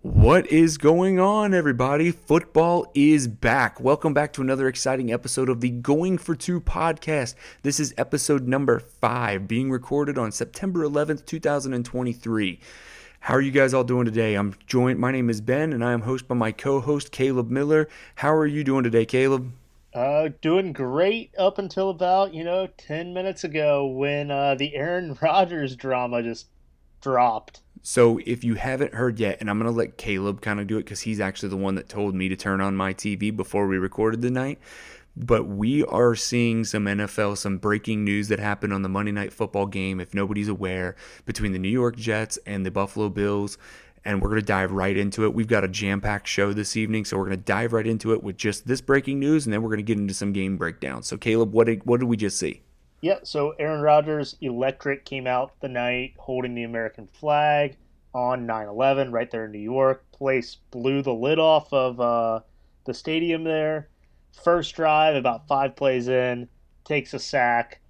What is going on, everybody? Football is back. Welcome back to another exciting episode of the Going for Two podcast. This is episode number five, being recorded on September 11th, 2023. How are you guys all doing today? I'm joined, my name is Ben, and I am hosted by my co host, Caleb Miller. How are you doing today, Caleb? Uh, doing great up until about, you know, 10 minutes ago when uh, the Aaron Rodgers drama just dropped. So if you haven't heard yet, and I'm to let Caleb kind of do it because he's actually the one that told me to turn on my TV before we recorded the night. But we are seeing some NFL, some breaking news that happened on the Monday Night Football game, if nobody's aware, between the New York Jets and the Buffalo Bills. And we're going to dive right into it. We've got a jam packed show this evening, so we're going to dive right into it with just this breaking news, and then we're going to get into some game breakdowns. So, Caleb, what did, what did we just see? Yeah, so Aaron Rodgers Electric came out the night holding the American flag on 9/11 right there in New York. Place blew the lid off of uh, the stadium there. First drive, about five plays in, takes a sack,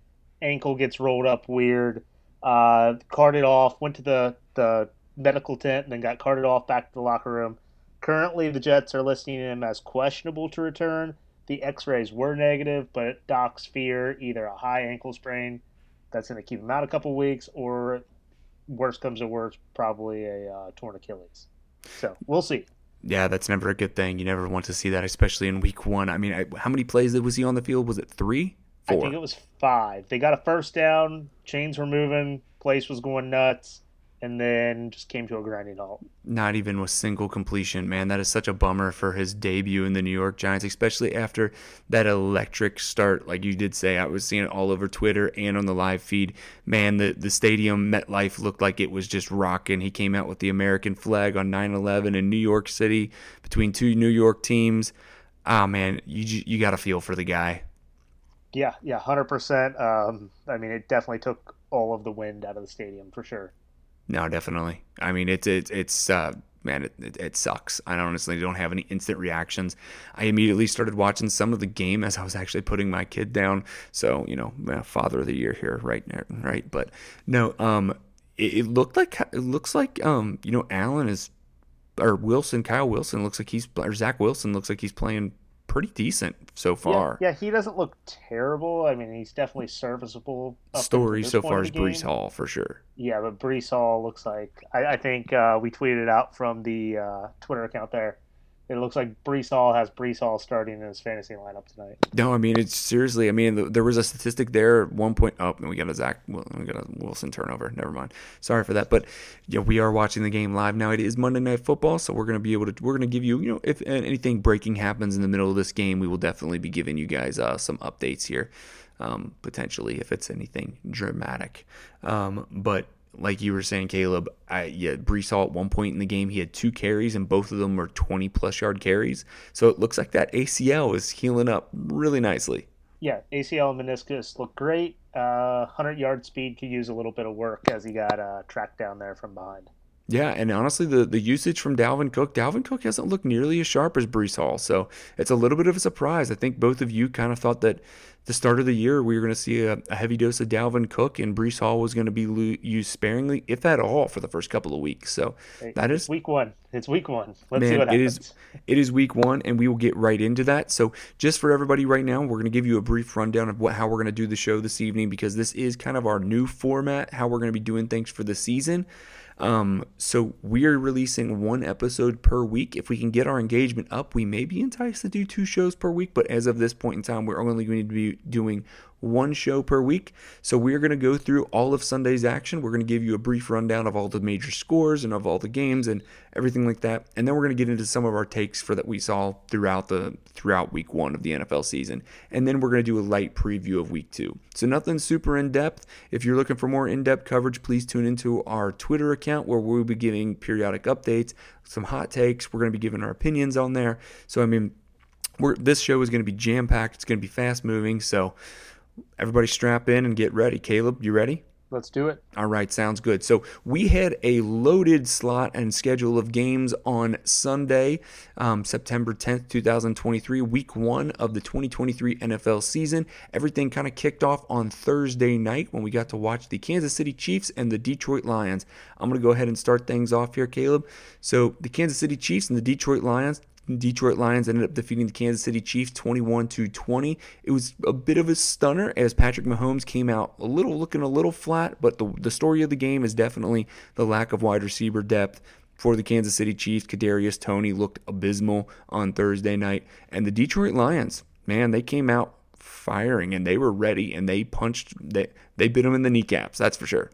ankle gets rolled up weird, uh, carted off, went to the the medical tent, and then got carted off back to the locker room. Currently, the Jets are listing him as questionable to return the X-rays were negative, but docs fear either a high ankle sprain that's going to keep him out a couple weeks, or worst comes to worst, probably a uh, torn Achilles. So we'll see. Yeah, that's never a good thing. You never want to see that, especially in week one. I mean, I, how many plays was he on the field? Was it three? Four? I think it was five. They got a first down. Chains were moving. Place was going nuts and then just came to a grinding halt. Not even with single completion, man. That is such a bummer for his debut in the New York Giants, especially after that electric start. Like you did say, I was seeing it all over Twitter and on the live feed. Man, the, the stadium, MetLife, looked like it was just rocking. He came out with the American flag on 9 11 in New York City between two New York teams. Ah, oh, man, you, you got to feel for the guy. Yeah, yeah, 100%. Um, I mean, it definitely took all of the wind out of the stadium for sure. No, definitely. I mean, it's it's it's uh, man, it, it, it, sucks. I honestly don't have any instant reactions. I immediately started watching some of the game as I was actually putting my kid down. So you know, father of the year here, right? Right, but no, um, it, it looked like it looks like um, you know, Allen is or Wilson, Kyle Wilson looks like he's or Zach Wilson looks like he's playing pretty decent so far. Yeah, yeah, he doesn't look terrible. I mean, he's definitely serviceable. Story so far is Breece Hall for sure. Yeah, but Breece Hall looks like I, I think uh, we tweeted it out from the uh, Twitter account there it looks like Breece Hall has Breece Hall starting in his fantasy lineup tonight. No, I mean it's seriously. I mean there was a statistic there one point. Oh, and we got a Zach, we got a Wilson turnover. Never mind. Sorry for that. But yeah, we are watching the game live now. It is Monday Night Football, so we're gonna be able to. We're gonna give you, you know, if anything breaking happens in the middle of this game, we will definitely be giving you guys uh, some updates here, um, potentially if it's anything dramatic. Um, but like you were saying, Caleb, I, yeah, Breece Hall at one point in the game, he had two carries, and both of them were 20 plus yard carries. So it looks like that ACL is healing up really nicely. Yeah, ACL and meniscus look great. Uh, 100 yard speed could use a little bit of work as he got uh, tracked down there from behind. Yeah, and honestly, the, the usage from Dalvin Cook, Dalvin Cook hasn't looked nearly as sharp as Breece Hall, so it's a little bit of a surprise. I think both of you kind of thought that the start of the year we were going to see a, a, heavy dose of Dalvin Cook, and Breece Hall was going to be lo- used sparingly, if at all, for the first couple of weeks. So that is week one. It's week one. Let's man, see what happens. It is, it is week one, and we will get right into that. So just for everybody right now, we're going to give you a brief rundown of what how we're going to do the show this evening because this is kind of our new format, how we're going to be doing things for the season. Um, so we're releasing one episode per week. If we can get our engagement up, we may be enticed to do two shows per week. But as of this point in time, we're only going to be doing one show per week. So we're going to go through all of Sunday's action. We're going to give you a brief rundown of all the major scores and of all the games and everything like that. And then we're going to get into some of our takes for that we saw throughout the throughout week 1 of the NFL season. And then we're going to do a light preview of week 2. So nothing super in depth. If you're looking for more in-depth coverage, please tune into our Twitter account where we'll be giving periodic updates, some hot takes. We're going to be giving our opinions on there. So I mean, we're, this show is going to be jam packed. It's going to be fast moving. So everybody strap in and get ready. Caleb, you ready? Let's do it. All right, sounds good. So we had a loaded slot and schedule of games on Sunday, um, September 10th, 2023, week one of the 2023 NFL season. Everything kind of kicked off on Thursday night when we got to watch the Kansas City Chiefs and the Detroit Lions. I'm going to go ahead and start things off here, Caleb. So the Kansas City Chiefs and the Detroit Lions Detroit Lions ended up defeating the Kansas City Chiefs 21 to 20. It was a bit of a stunner as Patrick Mahomes came out a little looking a little flat, but the the story of the game is definitely the lack of wide receiver depth for the Kansas City Chiefs. Kadarius Toney looked abysmal on Thursday night, and the Detroit Lions, man, they came out firing and they were ready and they punched they they bit them in the kneecaps. That's for sure.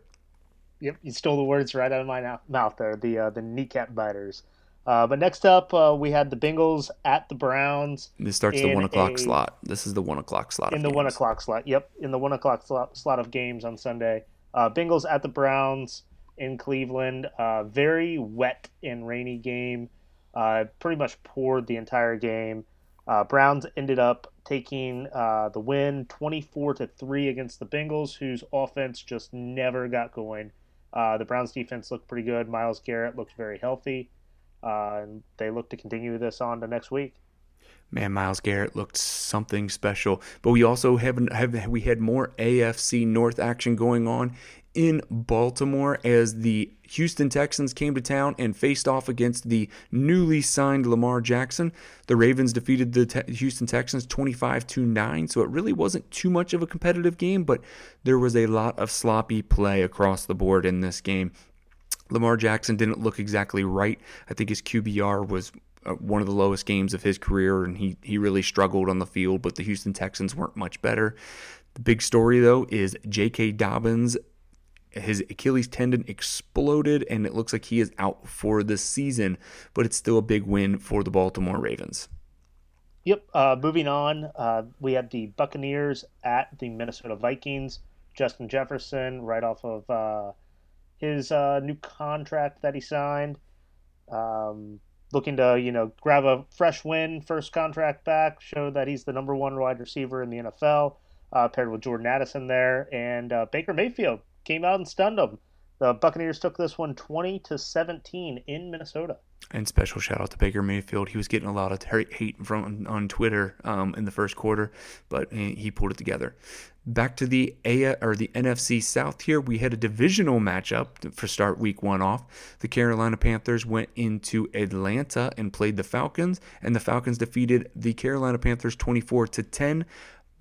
Yep, you stole the words right out of my mouth there. The uh, the kneecap biters. Uh, but next up, uh, we had the Bengals at the Browns. This starts the one o'clock a, slot. This is the one o'clock slot. In the games. one o'clock slot. Yep, in the one o'clock slot, slot of games on Sunday. Uh, Bengals at the Browns in Cleveland. Uh, very wet and rainy game. Uh, pretty much poured the entire game. Uh, Browns ended up taking the win, twenty-four to three against the Bengals, whose offense just never got going. the Browns defense looked pretty good. Myles Garrett looked very healthy uh, and they look to continue this on to next week. Man, Myles Garrett looked something special, but we also have, have we had more AFC North action going on in Baltimore as the Houston Texans came to town and faced off against the newly signed Lamar Jackson. The Ravens defeated the te- Houston Texans 25 to 9, so it really wasn't too much of a competitive game, but there was a lot of sloppy play across the board in this game. Lamar Jackson didn't look exactly right. I think his QBR was uh, one of the lowest games of his career, and he, he really struggled on the field, but the Houston Texans weren't much better. The big story, though, is J.K. Dobbins. His Achilles tendon exploded, and it looks like he is out for the season, but it's still a big win for the Baltimore Ravens. Yep. Uh, moving on, uh, we have the Buccaneers at the Minnesota Vikings. Justin Jefferson, right off of uh, his uh, new contract that he signed. Um, looking to you know grab a fresh win, first contract back, show that he's the number one wide receiver in the NFL, uh, paired with Jordan Addison there, and uh, Baker Mayfield came out and stunned him. The Buccaneers took this one 20 to 17 in Minnesota. And special shout out to Baker Mayfield. He was getting a lot of hate from on Twitter um, in the first quarter, but he pulled it together. Back to the A or the NFC South here, we had a divisional matchup for start week one off. The Carolina Panthers went into Atlanta and played the Falcons, and the Falcons defeated the Carolina Panthers 24 to 10.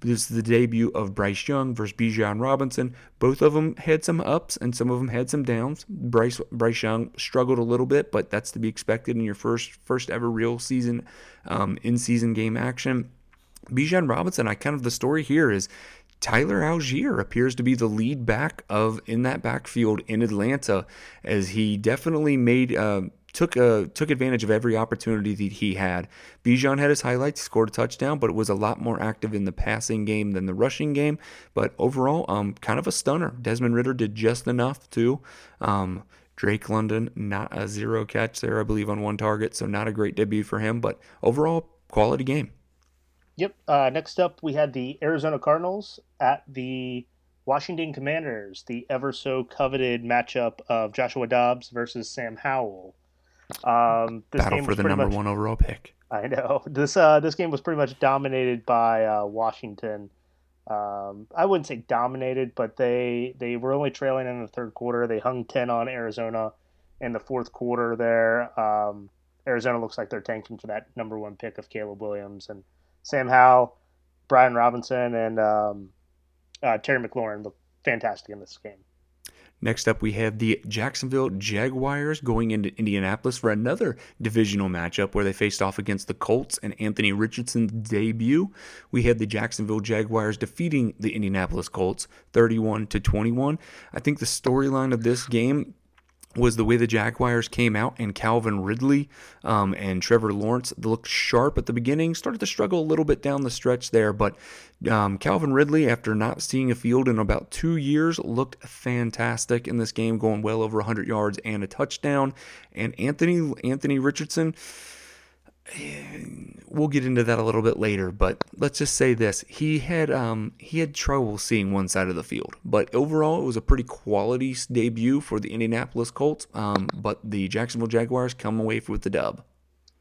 This is the debut of Bryce Young versus Bijan Robinson. Both of them had some ups and some of them had some downs. Bryce Bryce Young struggled a little bit, but that's to be expected in your first first ever real season um, in season game action. Bijan Robinson, I kind of the story here is Tyler Allgeier appears to be the lead back of in that backfield in Atlanta, as he definitely made uh, took uh, took advantage of every opportunity that he had. Bijan had his highlights, scored a touchdown, but it was a lot more active in the passing game than the rushing game. But overall, um, kind of a stunner. Desmond Ridder did just enough too. Um, Drake London, not a zero catch there, I believe, on one target, so not a great debut for him, but overall, quality game. Yep. Uh, next up, we had the Arizona Cardinals at the Washington Commanders, the ever so coveted matchup of Joshua Dobbs versus Sam Howell. Um, Battle for the number much, one overall pick. I know this. Uh, this game was pretty much dominated by uh, Washington. Um, I wouldn't say dominated, but they they were only trailing in the third quarter. They hung ten on Arizona in the fourth quarter. There, um, Arizona looks like they're tanking for that number one pick of Caleb Williams and Sam Howell, Brian Robinson, and um, uh, Terry McLaurin look fantastic in this game. Next up, we have the Jacksonville Jaguars going into Indianapolis for another divisional matchup where they faced off against the Colts and Anthony Richardson's debut. We had the Jacksonville Jaguars defeating the Indianapolis Colts 31 to 21. I think the storyline of this game was the way the Jaguars came out and Calvin Ridley um, and Trevor Lawrence looked sharp at the beginning, started to struggle a little bit down the stretch there, but um, Calvin Ridley, after not seeing a field in about two years, looked fantastic in this game, going well over 100 yards and a touchdown. And Anthony Anthony Richardson we'll get into that a little bit later, but let's just say this: he had um, he had trouble seeing one side of the field, but overall it was a pretty quality debut for the Indianapolis Colts. Um, but the Jacksonville Jaguars come away with the dub.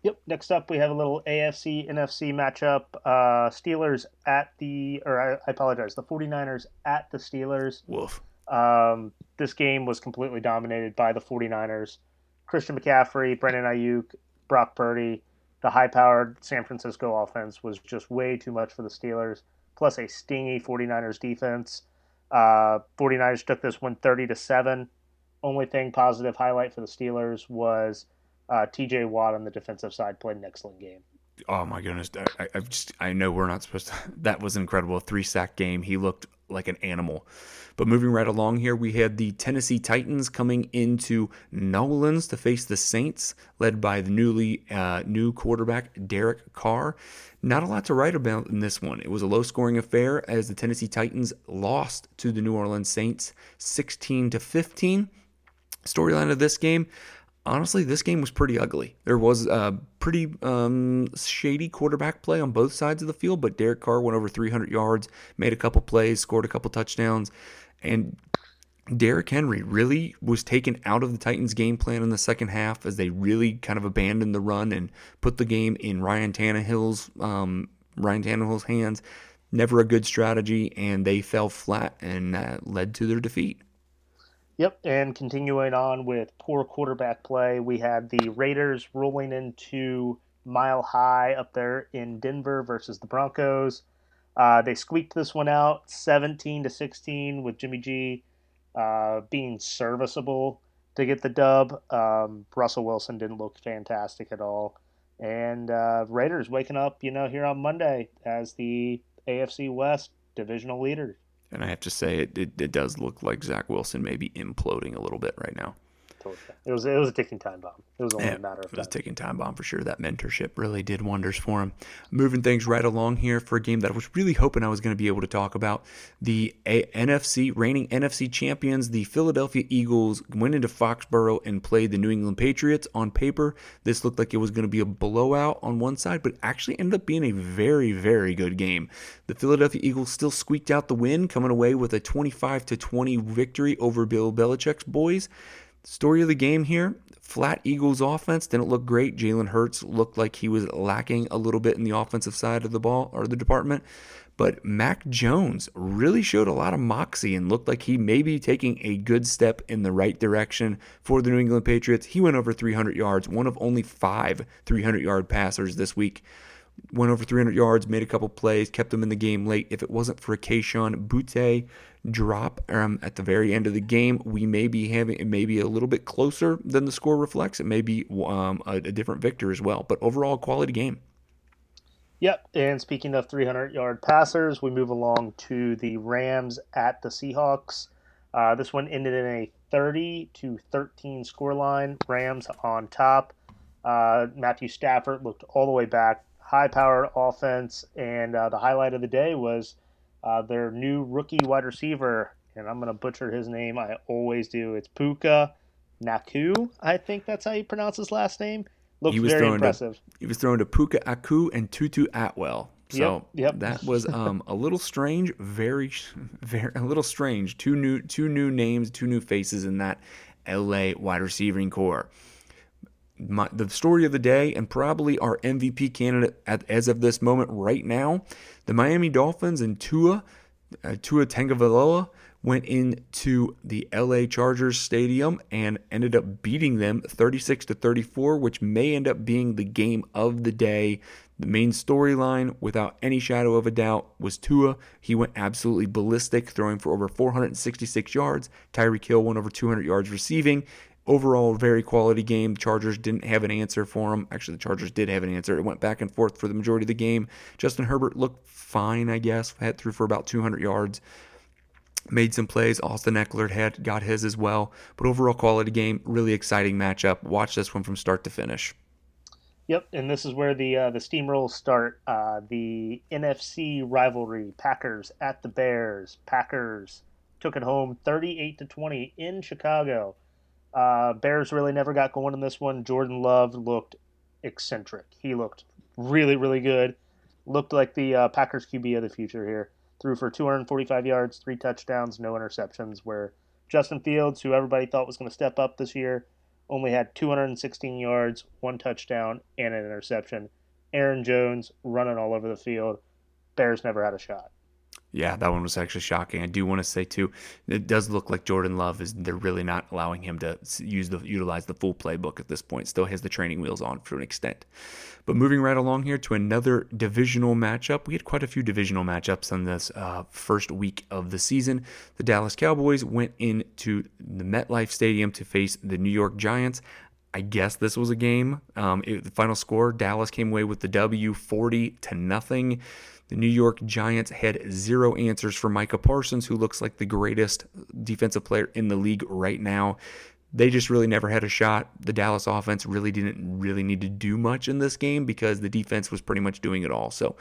Yep. Next up, we have a little AFC NFC matchup. Uh, Steelers at the, or I, I, apologize, the 49ers at the Steelers. Woof. Um, this game was completely dominated by the 49ers. Christian McCaffrey, Brandon Aiyuk, Brock Purdy the high powered San Francisco offense was just way too much for the Steelers, plus a stingy 49ers defense. Uh, 49ers took this one 30 to 7. Only thing positive highlight for the Steelers was uh, TJ Watt on the defensive side played an excellent game. Oh my goodness! I, I just I know we're not supposed to. That was incredible. Three sack game. He looked like an animal. But moving right along here, we had the Tennessee Titans coming into Nolans to face the Saints, led by the newly uh, new quarterback Derek Carr. Not a lot to write about in this one. It was a low scoring affair as the Tennessee Titans lost to the New Orleans Saints 16 to 15. Storyline of this game honestly, this game was pretty ugly. There was a pretty um, shady quarterback play on both sides of the field, but Derek Carr went over 300 yards, made a couple plays, scored a couple touchdowns, and Derrick Henry really was taken out of the Titans' game plan in the second half as they really kind of abandoned the run and put the game in Ryan Tannehill's um, Ryan Tannehill's hands. Never a good strategy, and they fell flat and led to their defeat. Yep, and continuing on with poor quarterback play, we had the Raiders rolling into Mile High up there in Denver versus the Broncos. Uh, they squeaked this one out, 17 to 16, with Jimmy G uh, being serviceable to get the dub. Um, Russell Wilson didn't look fantastic at all, and uh, Raiders waking up, you know, here on Monday as the AFC West divisional leaders. And I have to say, it, it, it does look like Zach Wilson may be imploding a little bit right now. It was it was a ticking time bomb. It was only yeah, a matter of time. It was a ticking time bomb for sure. That mentorship really did wonders for him. Moving things right along here for a game that I was really hoping I was going to be able to talk about. The a- NFC reigning NFC champions, the Philadelphia Eagles, went into Foxborough and played the New England Patriots. On paper, this looked like it was going to be a blowout on one side, but actually ended up being a very very good game. The Philadelphia Eagles still squeaked out the win, coming away with a 25 to 20 victory over Bill Belichick's boys. Story of the game here flat Eagles offense didn't look great. Jalen Hurts looked like he was lacking a little bit in the offensive side of the ball or the department. But Mac Jones really showed a lot of moxie and looked like he may be taking a good step in the right direction for the New England Patriots. He went over 300 yards, one of only five 300 yard passers this week went over 300 yards, made a couple plays, kept them in the game late. If it wasn't for a Kayshon Boutte drop um, at the very end of the game, we may be having it a little bit closer than the score reflects. It may be um, a, a different victor as well, but overall, quality game. Yep. And speaking of 300 yard passers, we move along to the Rams at the Seahawks. Uh, this one ended in a 30 to 13 scoreline. Rams on top. Uh, Matthew Stafford looked all the way back, high powered offense. And uh, the highlight of the day was uh, their new rookie wide receiver. And I'm going to butcher his name. I always do. It's Puka Nacua. I think that's how you pronounce his last name. Looks very impressive. To, he was thrown to Puka Nacua and Tutu Atwell. So yep, yep. that was um, a little strange, very, very a little strange. Two new, two new names, two new faces in that LA wide receiving core my, the story of the day and probably our MVP candidate at, as of this moment right now, the Miami Dolphins and Tua, uh, Tua Tagovailoa went into the LA Chargers stadium and ended up beating them 36 to 34, which may end up being the game of the day. The main storyline, without any shadow of a doubt, was Tua. He went absolutely ballistic, throwing for over 466 yards. Tyreek Hill went over 200 yards receiving, overall very quality game. The Chargers didn't have an answer for him. Actually, the Chargers did have an answer. It went back and forth for the majority of the game. Justin Herbert looked fine, I guess. Had through for about 200 yards. Made some plays. Austin Ekeler had got his as well. But overall quality game, really exciting matchup. Watch this one from start to finish. Yep, and this is where the uh, the steamrolls start. Uh, the NFC rivalry: Packers at the Bears. Packers took it home, 38 to 20 in Chicago. Uh, Bears really never got going in this one. Jordan Love looked eccentric. He looked really, really good. Looked like the uh, Packers QB of the future here. Threw for 245 yards, three touchdowns, no interceptions. Where Justin Fields, who everybody thought was going to step up this year, only had 216 yards, one touchdown, and an interception. Aaron Jones running all over the field. Bears never had a shot. Yeah, that one was actually shocking. I do want to say too, it does look like Jordan Love is they're really not allowing him to use the utilize the full playbook at this point. Still has the training wheels on to an extent. But moving right along here to another divisional matchup, we had quite a few divisional matchups on this uh, first week of the season. The Dallas Cowboys went into the MetLife Stadium to face the New York Giants. I guess this was a game. Um, it, the final score: Dallas came away with the W, forty to nothing. The New York Giants had zero answers for Micah Parsons, who looks like the greatest defensive player in the league right now. They just really never had a shot. The Dallas offense really didn't really need to do much in this game because the defense was pretty much doing it all. So,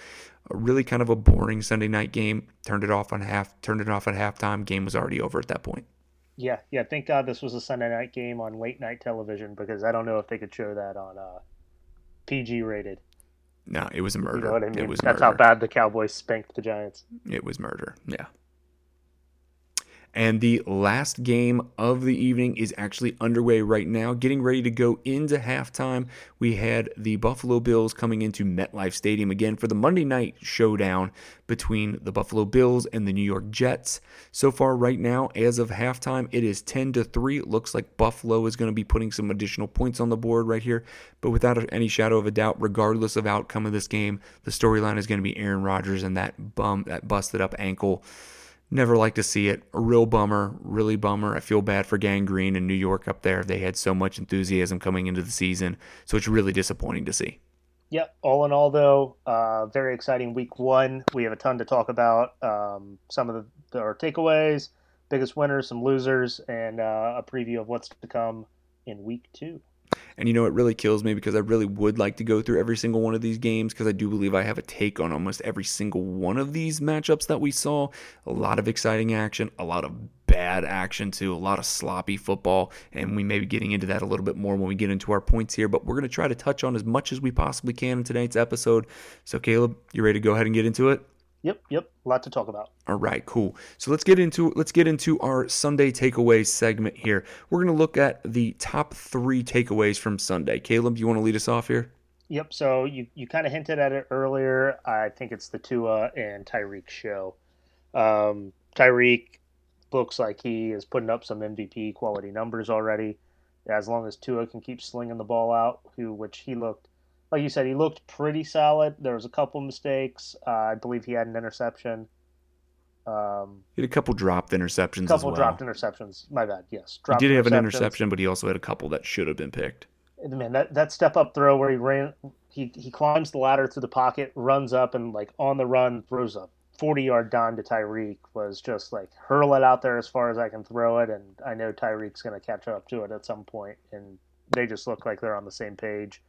really kind of a boring Sunday night game. Turned it off on half. Turned it off at halftime. Game was already over at that point. Yeah, yeah. Thank God this was a Sunday night game on late night television because I don't know if they could show that on uh, PG rated. No, it was a murder. You know what I mean? It was That's murder. how bad the Cowboys spanked the Giants. It was murder. Yeah. And the last game of the evening is actually underway right now. Getting ready to go into halftime. We had the Buffalo Bills coming into MetLife Stadium again for the Monday night showdown between the Buffalo Bills and the New York Jets. So far, right now, as of halftime, it is 10 to 3. It looks like Buffalo is going to be putting some additional points on the board right here. But without any shadow of a doubt, regardless of outcome of this game, the storyline is going to be Aaron Rodgers and that bum, that busted up ankle. Never like to see it. A real bummer, really bummer. I feel bad for Gang Green in New York up there. They had so much enthusiasm coming into the season, so it's really disappointing to see. Yep. All in all, though, uh, very exciting week one. We have a ton to talk about. Um, some of the, our takeaways, biggest winners, some losers, and uh, a preview of what's to come in week two. And you know, it really kills me because I really would like to go through every single one of these games because I do believe I have a take on almost every single one of these matchups that we saw. A lot of exciting action, a lot of bad action too, a lot of sloppy football, and we may be getting into that a little bit more when we get into our points here, but we're going to try to touch on as much as we possibly can in tonight's episode. So, Caleb, you ready to go ahead and get into it? Yep, yep, a lot to talk about. All right, cool. So let's get into let's get into our Sunday takeaways segment here. We're going to look at the top 3 takeaways from Sunday. Caleb, you want to lead us off here? Yep, so you you kind of hinted at it earlier. I think it's the Tua and Tyreek show. Um, Tyreek looks like he is putting up some MVP quality numbers already. As long as Tua can keep slinging the ball out, who which he looked like you said, he looked pretty solid. There was a couple mistakes. Uh, I believe he had an interception. Um, he had a couple dropped interceptions. A couple well. dropped interceptions. My bad. Yes, dropped he did have an interception, but he also had a couple that should have been picked. Man, that that step up throw where he ran, he he climbs the ladder through the pocket, runs up, and like on the run throws a forty yard dime to Tyreek was just like hurl it out there as far as I can throw it, and I know Tyreek's going to catch up to it at some point, and they just look like they're on the same page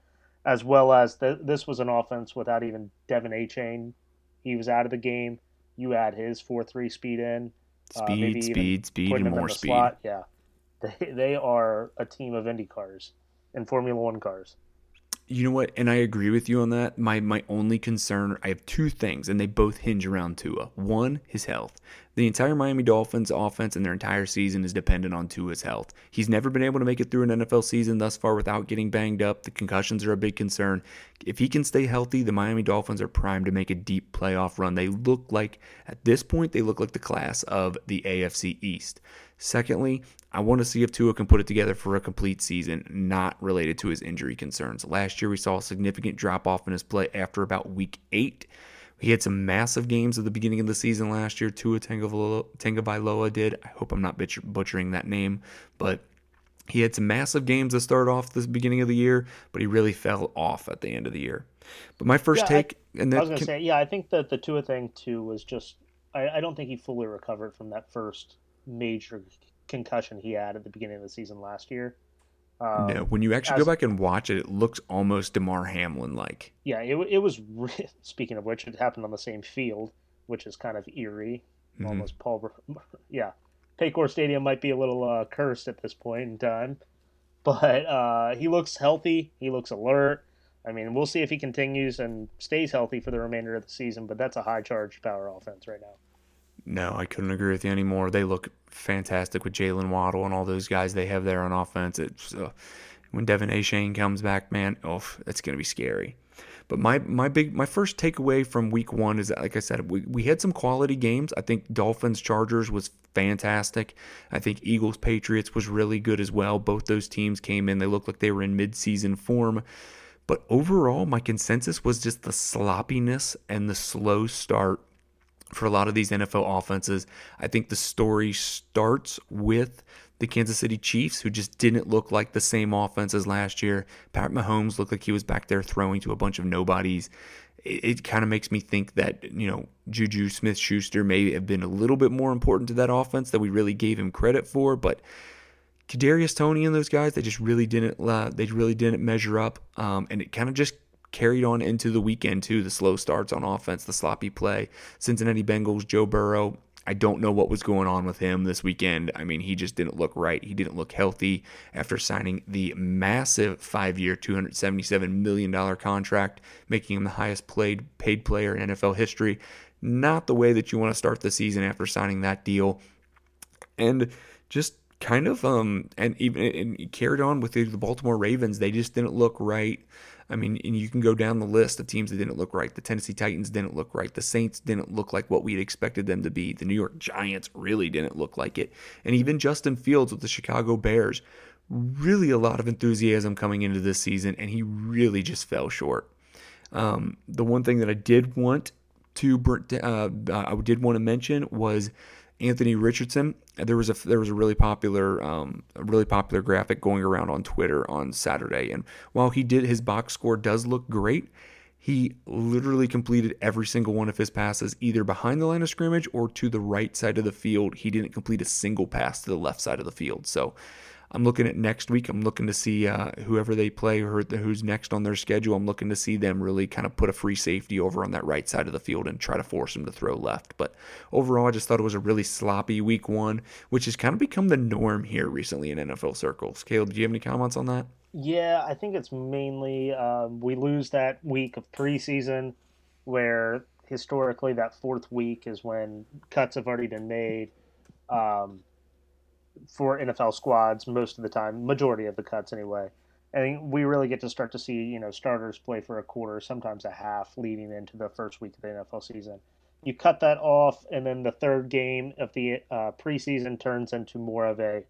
as well as the, this was an offense without even De'Von Achane. He was out of the game. You add his four three speed in, speed, uh, speed, speed, and more speed. Slot. Yeah, they they are a team of Indy cars and Formula One cars. You know what? And I agree with you on that. My my only concern, I have two things, and they both hinge around Tua. One, his health. The entire Miami Dolphins offense and their entire season is dependent on Tua's health. He's never been able to make it through an NFL season thus far without getting banged up. The concussions are a big concern. If he can stay healthy, the Miami Dolphins are primed to make a deep playoff run. They look like, at this point, they look like the class of the AFC East. Secondly, I want to see if Tua can put it together for a complete season, not related to his injury concerns. Last year, we saw a significant drop off in his play after about week eight. He had some massive games at the beginning of the season last year. Tua Tagovailoa did. I hope I'm not butchering that name, but he had some massive games to start off this beginning of the year, but he really fell off at the end of the year. But my first yeah, take, I, and I was going to say, yeah, I think that the Tua thing too was just. I, I don't think he fully recovered from that first major concussion he had at the beginning of the season last year. Um, no, when you actually as, go back and watch it, it looks almost Damar Hamlin like. Yeah, it, it was. Speaking of which, it happened on the same field, which is kind of eerie. Mm-hmm. Almost Paul. Yeah, Paycor Stadium might be a little uh, cursed at this point in time, but uh, he looks healthy. He looks alert. I mean, we'll see if he continues and stays healthy for the remainder of the season, but that's a high charge power offense right now. No, I couldn't agree with you anymore. They look fantastic with Jaylen Waddle and all those guys they have there on offense. It's uh, when De'Von Achane comes back, man, oh, that's to be scary. But my my big my first takeaway from week one is that, like I said, we, we had some quality games. I think Dolphins Chargers was fantastic. I think Eagles Patriots was really good as well. Both those teams came in. They looked like they were in midseason form. But overall, my consensus was just the sloppiness and the slow start for a lot of these NFL offenses. I think the story starts with the Kansas City Chiefs, who just didn't look like the same offense as last year. Pat Mahomes looked like he was back there throwing to a bunch of nobodies. It, it kind of makes me think that, you know, Juju Smith Schuster may have been a little bit more important to that offense that we really gave him credit for, but Kadarius Toney and those guys, they just really didn't uh, they really didn't measure up, um, and it kind of just carried on into the weekend too. The slow starts on offense, the sloppy play. Cincinnati Bengals, Joe Burrow. I don't know what was going on with him this weekend. I mean, he just didn't look right. He didn't look healthy after signing the massive five-year, $277 million contract, making him the highest played paid player in NFL history. Not the way that you want to start the season after signing that deal. And just kind of um and even and carried on with the Baltimore Ravens. They just didn't look right. I mean, and you can go down the list of teams that didn't look right. The Tennessee Titans didn't look right. The Saints didn't look like what we had expected them to be. The New York Giants really didn't look like it. And even Justin Fields with the Chicago Bears, really a lot of enthusiasm coming into this season, and he really just fell short. Um, the one thing that I did want to uh, I did want to mention was Anthony Richardson. There was a there was a really popular um, a really popular graphic going around on Twitter on Saturday, and while he did his box score does look great, he literally completed every single one of his passes either behind the line of scrimmage or to the right side of the field. He didn't complete a single pass to the left side of the field. So I'm looking at next week. I'm looking to see uh, whoever they play or who's next on their schedule. I'm looking to see them really kind of put a free safety over on that right side of the field and try to force them to throw left. But overall, I just thought it was a really sloppy week one, which has kind of become the norm here recently in NFL circles. Caleb, do you have any comments on that? Yeah, I think it's mainly um, we lose that week of preseason where historically that fourth week is when cuts have already been made. Um, for NFL squads most of the time, majority of the cuts anyway. And we really get to start to see, you know, starters play for a quarter, sometimes a half, leading into the first week of the NFL season. You cut that off, and then the third game of the uh, preseason turns into more of a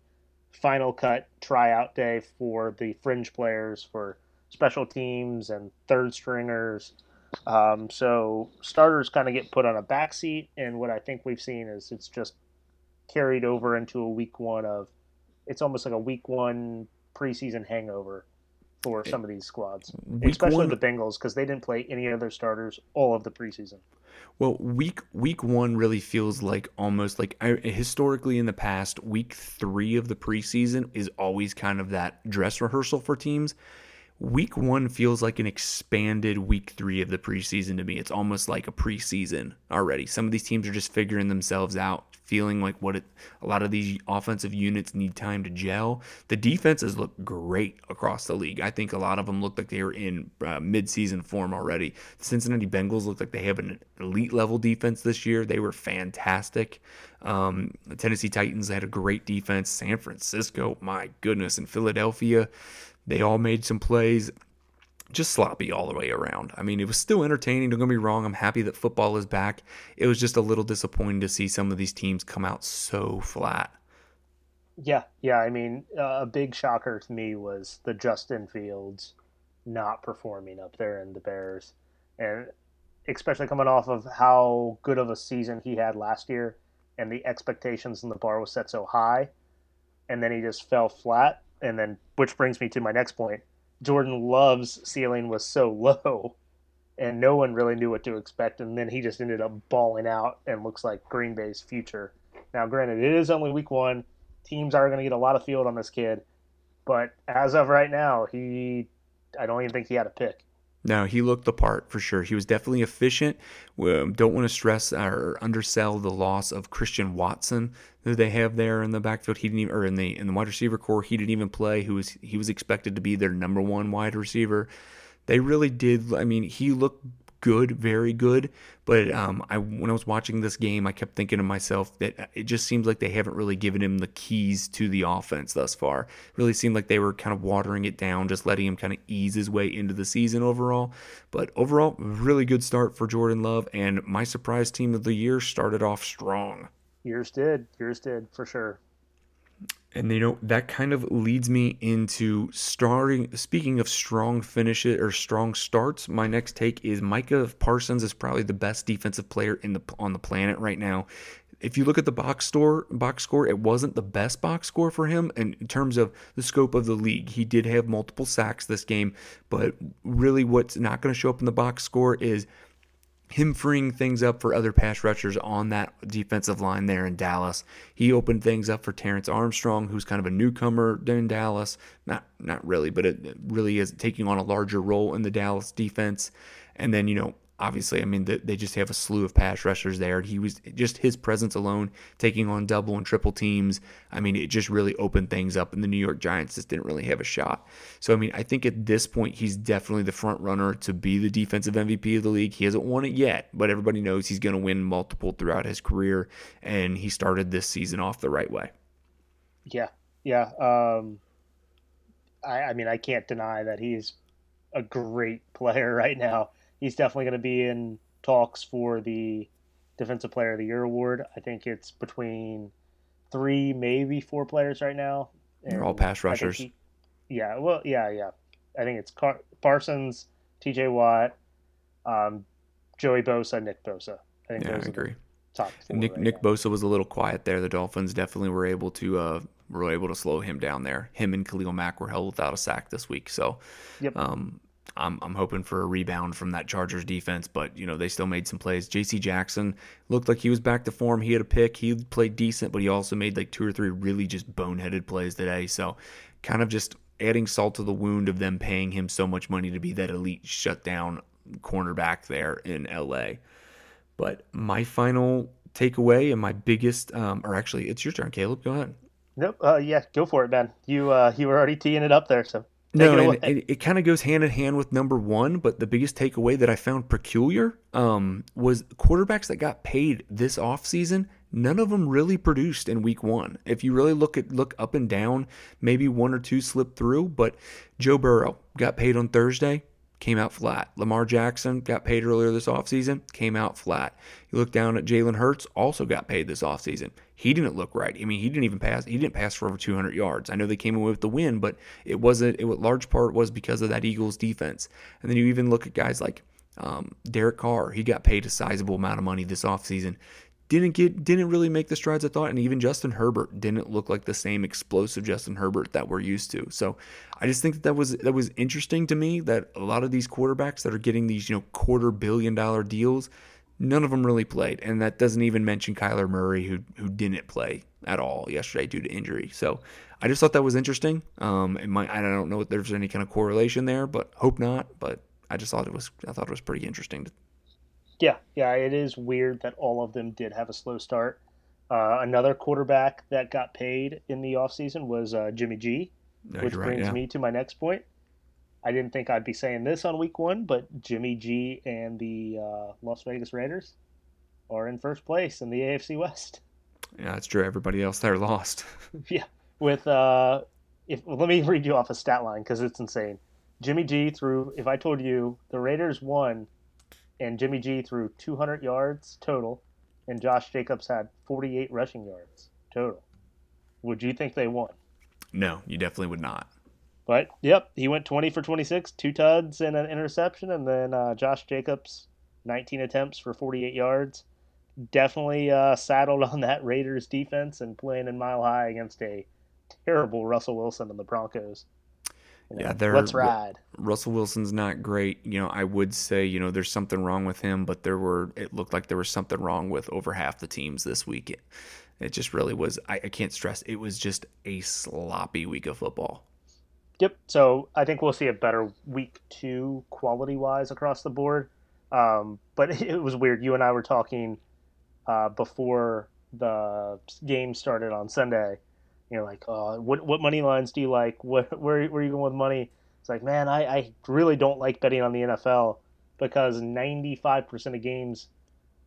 final cut tryout day for the fringe players, for special teams and third stringers. Um, so starters kind of get put on a backseat, and what I think we've seen is it's just carried over into a week one of it's almost like a week one preseason hangover for eh, some of these squads, week especially one, the Bengals because they didn't play any other starters all of the preseason. Well, week week one really feels like almost like I, historically in the past, week three of the preseason is always kind of that dress rehearsal for teams. Week one feels like an expanded week three of the preseason to me. It's almost like a preseason already. Some of these teams are just figuring themselves out feeling like what it, a lot of these offensive units need time to gel. The defenses look great across the league. I think a lot of them look like they were in uh, midseason form already. The Cincinnati Bengals look like they have an elite level defense this year. They were fantastic. Um, the Tennessee Titans had a great defense. San Francisco, my goodness, and Philadelphia, they all made some plays just sloppy all the way around. I mean, it was still entertaining. Don't get me wrong. I'm happy that football is back. It was just a little disappointing to see some of these teams come out so flat. Yeah, yeah. I mean, uh, a big shocker to me was the Justin Fields not performing up there in the Bears, and especially coming off of how good of a season he had last year, and the expectations and the bar was set so high, and then he just fell flat. And then, which brings me to my next point Jordan Love's ceiling was so low, and no one really knew what to expect. And then he just ended up balling out and looks like Green Bay's future. Now, granted, it is only week one. Teams are going to get a lot of field on this kid, but as of right now, he I don't even think he had a pick. No, he looked the part for sure. He was definitely efficient. Um, don't want to stress or undersell the loss of Christian Watson that they have there in the backfield. He didn't even, or in the in the wide receiver core, he didn't even play. Who was he was expected to be their number one wide receiver. they really did. I mean, he looked good, very good. But um, I when I was watching this game, I kept thinking to myself that it just seems like they haven't really given him the keys to the offense thus far. It really seemed like they were kind of watering it down, just letting him kind of ease his way into the season overall. But overall, really good start for Jordan Love, and my surprise team of the year started off strong. Yours did. Yours did for sure. And you know that kind of leads me into starting. Speaking of strong finishes or strong starts, my next take is Micah Parsons is probably the best defensive player in the on the planet right now. If you look at the box score, box score, it wasn't the best box score for him in terms of the scope of the league. He did have multiple sacks this game, but really, what's not going to show up in the box score is him freeing things up for other pass rushers on that defensive line there in Dallas. He opened things up for Dorance Armstrong, who's kind of a newcomer in Dallas. Not not really, but it really is taking on a larger role in the Dallas defense. And then, you know, obviously, I mean, they just have a slew of pass rushers there. And He was just his presence alone, taking on double and triple teams. I mean, it just really opened things up, and the New York Giants just didn't really have a shot. So, I mean, I think at this point, he's definitely the front runner to be the defensive MVP of the league. He hasn't won it yet, but everybody knows he's going to win multiple throughout his career, and he started this season off the right way. Yeah, yeah. Um, I, I mean, I can't deny that he's a great player right now he's definitely going to be in talks for the Defensive Player of the Year award. I think it's between three, maybe four players right now. They're all pass rushers. He, yeah, well, yeah, yeah. I think it's Car- Parsons, T.J. Watt, um, Joey Bosa, Nick Bosa. I think yeah, I agree. Nick right Nick now. Bosa was a little quiet there. The Dolphins definitely were able to uh, were able to slow him down there. Him and Khalil Mack were held without a sack this week. So, yep. um, I'm, I'm hoping for a rebound from that Chargers defense, but you know they still made some plays. J.C. Jackson looked like he was back to form. He had a pick. He played decent, but he also made like two or three really just boneheaded plays today. So, kind of just adding salt to the wound of them paying him so much money to be that elite shutdown cornerback there in L.A. But my final takeaway and my biggest, um, or actually, it's your turn, Caleb. Go ahead. Nope. Uh, yeah, go for it, man. You uh, you were already teeing it up there, so no, it, it, it kind of goes hand in hand with number one, but the biggest takeaway that I found peculiar um, was quarterbacks that got paid this offseason, none of them really produced in week one. If you really look at look up and down, maybe one or two slipped through, but Joe Burrow got paid on Thursday, came out flat. Lamar Jackson got paid earlier this offseason, came out flat. You look down at Jalen Hurts, also got paid this offseason. He didn't look right. I mean, he didn't even pass. He didn't pass for over 200 yards. I know they came away with the win, but it wasn't. It was large part was because of that Eagles defense. And then you even look at guys like um, Derek Carr. He got paid a sizable amount of money this offseason didn't get didn't really make the strides I thought, and even Justin Herbert didn't look like the same explosive Justin Herbert that we're used to. So I just think that, that was that was interesting to me that a lot of these quarterbacks that are getting these you know quarter billion dollar deals, none of them really played, and that doesn't even mention Kyler Murray who who didn't play at all yesterday due to injury. So I just thought that was interesting. Um, it might I don't know if there's any kind of correlation there, but hope not. But I just thought it was I thought it was pretty interesting yeah, yeah, it is weird that all of them did have a slow start. Uh, another quarterback that got paid in the offseason was uh, Jimmy G, no, which right, brings yeah. me to my next point. I didn't think I'd be saying this on week one, but Jimmy G and the uh, Las Vegas Raiders are in first place in the AFC West. Yeah, that's true. Everybody else there lost. yeah, with uh, if well, let me read you off a stat line because it's insane. Jimmy G threw. If I told you the Raiders won and Jimmy G threw 200 yards total, and Josh Jacobs had 48 rushing yards total. Would you think they won? No, you definitely would not. But yep, he went 20 for 26, two tuds and an interception, and then uh, Josh Jacobs 19 attempts for 48 yards. Definitely uh, saddled on that Raiders defense and playing in mile high against a terrible Russell Wilson and the Broncos. You know, yeah, they're, let's ride. Russell Wilson's not great. You know, I would say you know there's something wrong with him, but there were it looked like there was something wrong with over half the teams this week. It, it just really was. I, I can't stress. It was just a sloppy week of football. Yep. So I think we'll see a better week two quality wise across the board. Um, but it was weird. You and I were talking uh, before the game started on Sunday you're like, uh, what what money lines do you like? What where where are you going with money? It's like, man, I, I really don't like betting on the NFL because 95% of games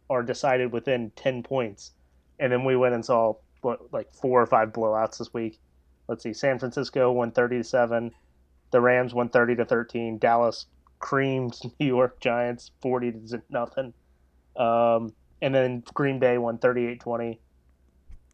are decided within 10 points. And then we went and saw like four or five blowouts this week. Let's see, San Francisco won 30 to 7. The Rams won 30 to 13. Dallas creamed New York Giants 40 to nothing. Um, and then Green Bay won 38-20.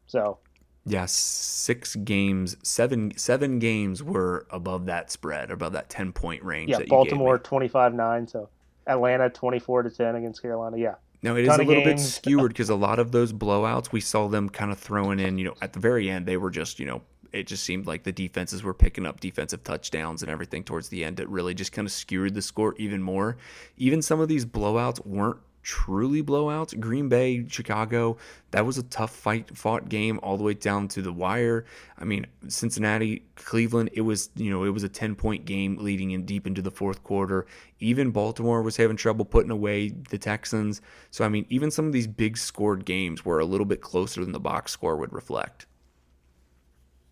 So, yeah, six games, seven seven games were above that spread, above that 10 point range. Yeah, Baltimore 25-9, so Atlanta 24 to 10 against Carolina. Yeah. No, it is a little bit skewered because a lot of those blowouts we saw them kind of throwing in, you know, at the very end they were just, you know, it just seemed like the defenses were picking up defensive touchdowns and everything towards the end. It really just kind of skewed the score even more. Even some of these blowouts weren't truly blowouts. Green Bay, Chicago, that was a tough fight fought game all the way down to the wire. I mean, Cincinnati, Cleveland, it was, you know, it was a 10-point game leading in deep into the fourth quarter. Even Baltimore was having trouble putting away the Texans. So I mean, even some of these big scored games were a little bit closer than the box score would reflect.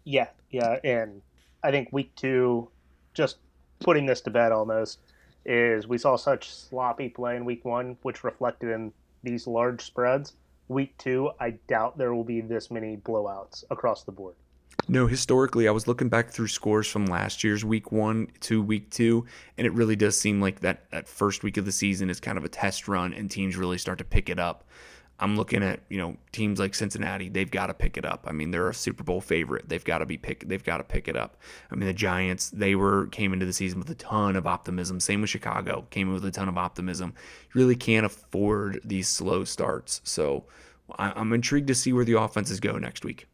Yeah, yeah, and I think week 2 just putting this to bed almost is we saw such sloppy play in week one, which reflected in these large spreads. Week two, I doubt there will be this many blowouts across the board. No, historically, I was looking back through scores from last year's week one to week two, and it really does seem like that, that first week of the season is kind of a test run, and teams really start to pick it up. I'm looking at you know teams like Cincinnati. They've got to pick it up. I mean, they're a Super Bowl favorite. They've got to be pick. They've got to pick it up. I mean, the Giants. They were came into the season with a ton of optimism. Same with Chicago. Came in with a ton of optimism. You really can't afford these slow starts. So I'm intrigued to see where the offenses go next week.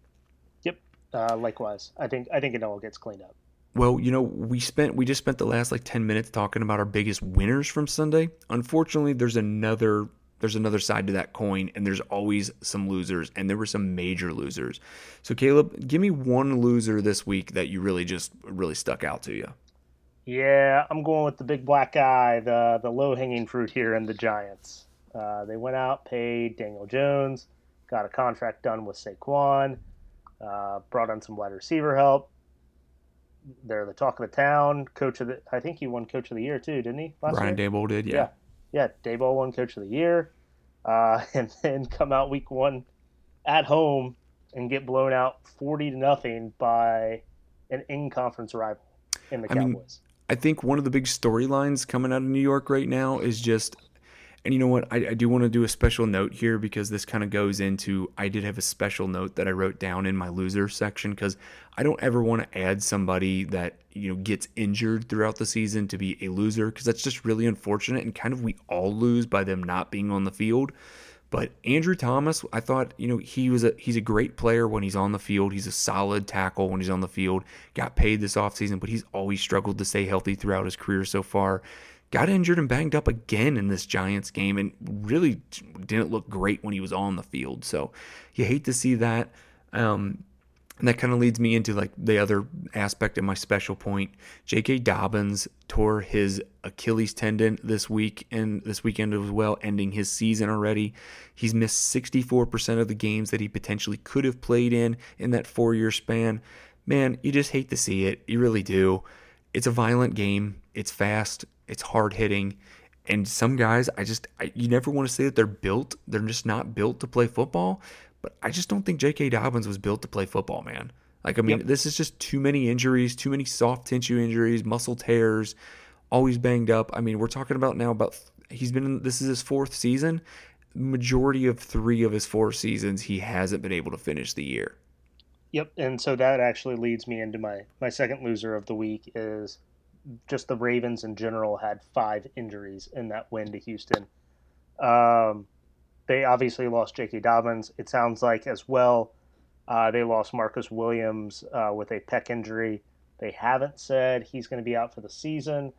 Yep. Uh, likewise, I think I think it all gets cleaned up. Well, you know, we spent we just spent the last like 10 minutes talking about our biggest winners from Sunday. Unfortunately, there's another there's another side to that coin, and there's always some losers, and there were some major losers. So, Caleb, give me one loser this week that you really just really stuck out to you. Yeah, I'm going with the big black guy, the the low hanging fruit here in the Giants. Uh, they went out, paid Daniel Jones, got a contract done with Saquon, uh, brought on some wide receiver help. They're the talk of the town. Coach of the, I think he won Coach of the Year too, didn't he? Brian year? Daboll did, yeah. yeah, yeah. Daboll won Coach of the Year uh, and then come out week one at home and get blown out 40 to nothing by an in conference rival in the I Cowboys. Mean, I think one of the big storylines coming out of New York right now is just and you know what? I, I do want to do a special note here because this kind of goes into. I did have a special note that I wrote down in my loser section because I don't ever want to add somebody that you know gets injured throughout the season to be a loser because that's just really unfortunate and kind of we all lose by them not being on the field. But Andrew Thomas, I thought, you know, he was a he's a great player when he's on the field. He's a solid tackle when he's on the field. Got paid this offseason, but he's always struggled to stay healthy throughout his career so far got injured and banged up again in this Giants game and really didn't look great when he was on the field. So you hate to see that. Um, and that kind of leads me into like the other aspect of my special point. J.K. Dobbins tore his Achilles tendon this week and this weekend as well, ending his season already. He's missed 64% of the games that he potentially could have played in in that four-year span. Man, you just hate to see it. You really do. It's a violent game. It's fast it's hard hitting. And some guys, I just, I, you never want to say that they're built. They're just not built to play football. But I just don't think J.K. Dobbins was built to play football, man. Like, I mean, yep. this is just too many injuries, too many soft tissue injuries, muscle tears, always banged up. I mean, we're talking about now about, he's been in, this is his fourth season. Majority of three of his four seasons, he hasn't been able to finish the year. Yep. And so that actually leads me into my, my second loser of the week is just the Ravens in general had five injuries in that win to Houston. Um, they obviously lost J.K. Dobbins. It sounds like as well. Uh, they lost Marcus Williams uh, with a pec injury. They haven't said he's going to be out for the season.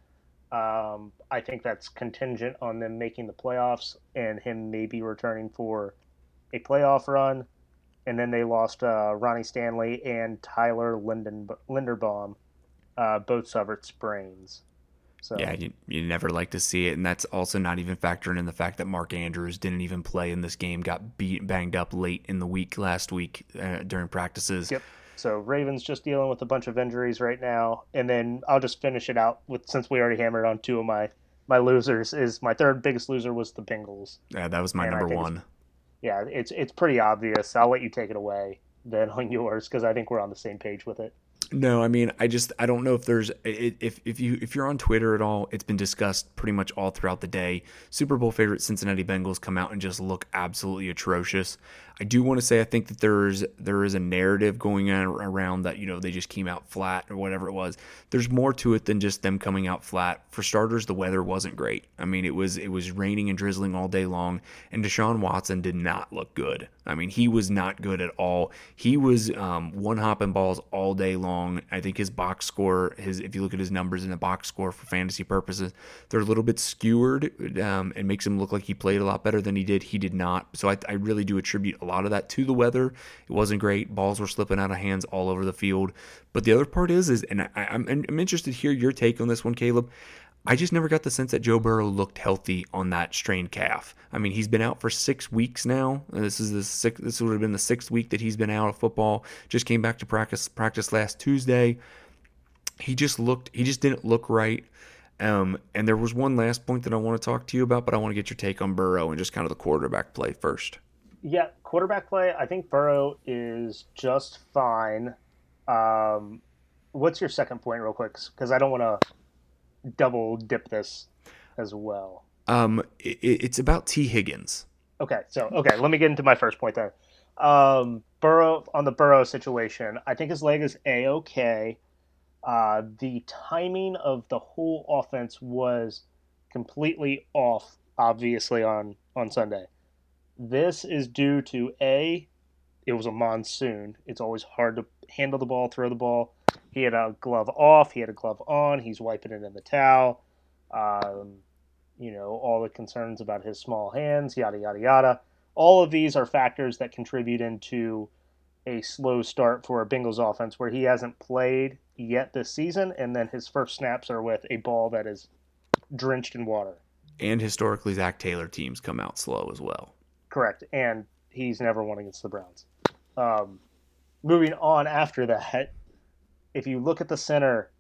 Um, I think that's contingent on them making the playoffs and him maybe returning for a playoff run. And then they lost uh, Ronnie Stanley and Tyler Linden, Linderbaum uh, both suffered sprains. So yeah, you, you never like to see it, and that's also not even factoring in the fact that Mark Andrews didn't even play in this game, got beat, banged up late in the week last week uh, during practices. Yep. So Ravens just dealing with a bunch of injuries right now, and then I'll just finish it out with since we already hammered on two of my my losers. Is my third biggest loser was the Bengals. Yeah, that was my and number one. It's, yeah, it's it's pretty obvious. I'll let you take it away then on yours because I think we're on the same page with it. No, I mean, I just I don't know if there's if if you if you're on Twitter at all, it's been discussed pretty much all throughout the day. Super Bowl favorite Cincinnati Bengals come out and just look absolutely atrocious. I do want to say I think that there's there is a narrative going on around that you know they just came out flat or whatever it was. There's more to it than just them coming out flat. For starters, the weather wasn't great. I mean, it was it was raining and drizzling all day long, and Deshaun Watson did not look good. I mean, he was not good at all. He was um, one hopping balls all day long. I think his box score, his if you look at his numbers in the box score for fantasy purposes, they're a little bit skewered um, and makes him look like he played a lot better than he did. He did not. So I, I really do attribute lot of that to the weather. It wasn't great. Balls were slipping out of hands all over the field. But the other part is, is and I, I'm, I'm interested to hear your take on this one, Caleb. I just never got the sense that Joe Burrow looked healthy on that strained calf. I mean, he's been out for six weeks now. This is the sixth, this would have been the sixth week that he's been out of football. Just came back to practice practice last Tuesday. He just looked. He just didn't look right. Um, and there was one last point that I want to talk to you about, but I want to get your take on Burrow and just kind of the quarterback play first. Yeah, quarterback play. I think Burrow is just fine. Um, what's your second point, real quick? Because I don't want to double dip this as well. Um, it, it's about Tee Higgins. Okay, so okay, let me get into my first point there. Um, Burrow on the Burrow situation, I think his leg is a okay. Uh, the timing of the whole offense was completely off, obviously on on Sunday. This is due to A, it was a monsoon. It's always hard to handle the ball, throw the ball. He had a glove off, he had a glove on, he's wiping it in the towel. Um, you know, all the concerns about his small hands, yada, yada, yada. All of these are factors that contribute into a slow start for a Bengals offense where he hasn't played yet this season, and then his first snaps are with a ball that is drenched in water. And historically, Zac Taylor teams come out slow as well. Correct, and he's never won against the Browns. Um, moving on after that, if you look at the center,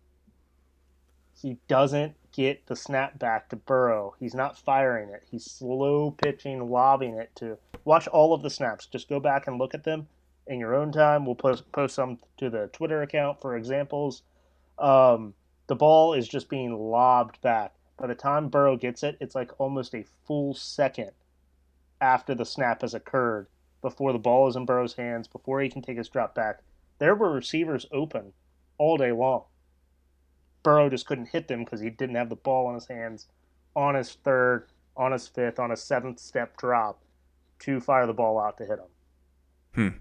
he doesn't get the snap back to Burrow. He's not firing it. He's slow pitching, lobbing it to watch all of the snaps. Just go back and look at them in your own time. We'll post post some to the Twitter account for examples. Um, the ball is just being lobbed back. By the time Burrow gets it, it's like almost a full second after the snap has occurred, before the ball is in Burrow's hands, before he can take his drop back. There were receivers open all day long. Burrow just couldn't hit them because he didn't have the ball in his hands on his third, on his fifth, on his seventh step drop to fire the ball out to hit him. Hmm.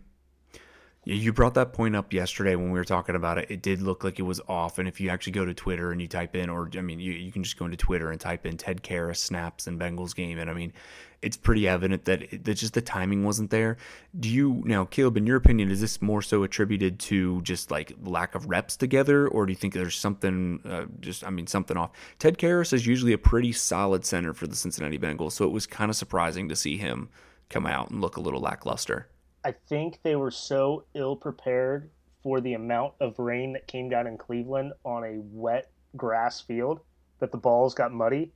You brought that point up yesterday when we were talking about it. It did look like it was off. And if you actually go to Twitter and you type in, or I mean, you, you can just go into Twitter and type in Ted Karras snaps and Bengals game. And I mean, it's pretty evident that, it, that just the timing wasn't there. Do you, now, Caleb, in your opinion, is this more so attributed to just like lack of reps together? Or do you think there's something, uh, just, I mean, something off? Ted Karras is usually a pretty solid center for the Cincinnati Bengals. So it was kind of surprising to see him come out and look a little lackluster. I think they were so ill prepared for the amount of rain that came down in Cleveland on a wet grass field that the balls got muddy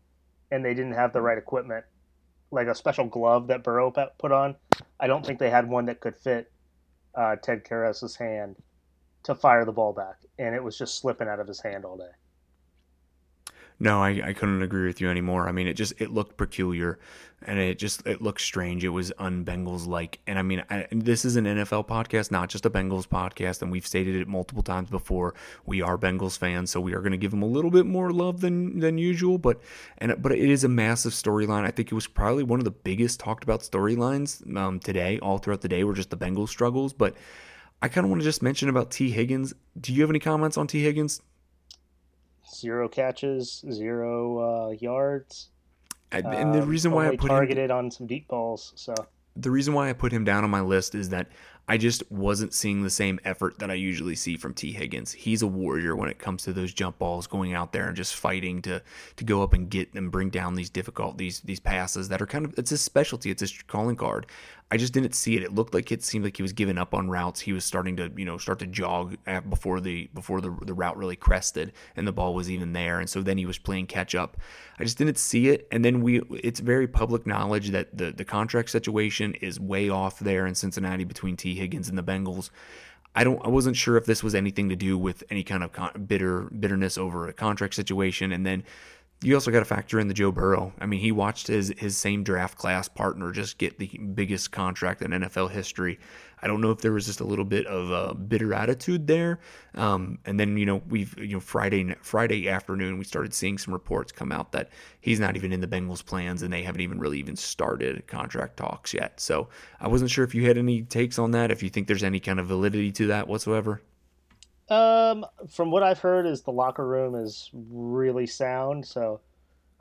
and they didn't have the right equipment, like a special glove that Burrow put on. I don't think they had one that could fit uh, Ted Karras's hand to fire the ball back, and it was just slipping out of his hand all day. No, I, I couldn't agree with you anymore. I mean, it just it looked peculiar, and it just it looked strange. It was un-Bengals like, and I mean, I, this is an NFL podcast, not just a Bengals podcast, and we've stated it multiple times before. We are Bengals fans, so we are going to give them a little bit more love than than usual. But and but it is a massive storyline. I think it was probably one of the biggest talked about storylines um, today, all throughout the day, were just the Bengals struggles. But I kind of want to just mention about Tee Higgins. Do you have any comments on Tee Higgins? Zero catches, zero uh, yards. And the um, reason why I put targeted him, on some deep balls. So the reason why I put him down on my list is that I just wasn't seeing the same effort that I usually see from Tee Higgins. He's a warrior when it comes to those jump balls, going out there and just fighting to to go up and get and bring down these difficult these these passes that are kind of it's his specialty, it's his calling card. I just didn't see it. It looked like it seemed like he was giving up on routes. He was starting to, you know, start to jog before the before the the route really crested and the ball was even there. And so then he was playing catch up. I just didn't see it. And then we it's very public knowledge that the the contract situation is way off there in Cincinnati between Tee Higgins and the Bengals. I don't. I wasn't sure if this was anything to do with any kind of con- bitter bitterness over a contract situation, and then you also got to factor in the Joe Burrow. I mean, he watched his his same draft class partner just get the biggest contract in NFL history. I don't know if there was just a little bit of a bitter attitude there. Um, and then you know we've you know Friday Friday afternoon we started seeing some reports come out that he's not even in the Bengals plans and they haven't even really even started contract talks yet. So I wasn't sure if you had any takes on that. If you think there's any kind of validity to that whatsoever. Um, from what I've heard, is the locker room is really sound. So,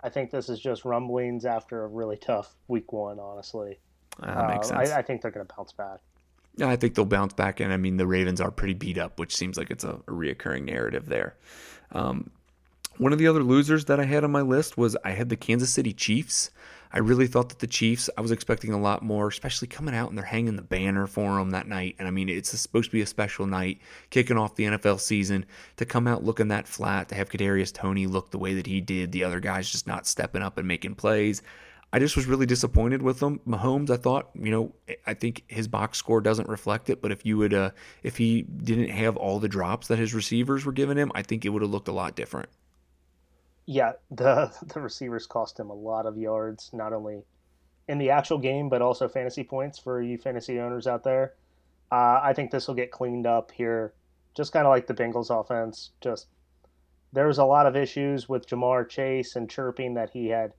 I think this is just rumblings after a really tough week one. Honestly, uh, makes sense. I, I think they're going to bounce back. Yeah, I think they'll bounce back, and I mean the Ravens are pretty beat up, which seems like it's a, a reoccurring narrative there. Um, one of the other losers that I had on my list was I had the Kansas City Chiefs. I really thought that the Chiefs, I was expecting a lot more, especially coming out and they're hanging the banner for them that night. And I mean, it's supposed to be a special night, kicking off the NFL season. To come out looking that flat, to have Kadarius Toney look the way that he did, the other guys just not stepping up and making plays. I just was really disappointed with them. Mahomes, I thought, you know, I think his box score doesn't reflect it, but if you would, uh, if he didn't have all the drops that his receivers were giving him, I think it would have looked a lot different yeah, the the receivers cost him a lot of yards, not only in the actual game but also fantasy points for you fantasy owners out there. Uh, I think this will get cleaned up here, just kind of like the Bengals offense. Just there was a lot of issues with Ja'Marr Chase and chirping that he had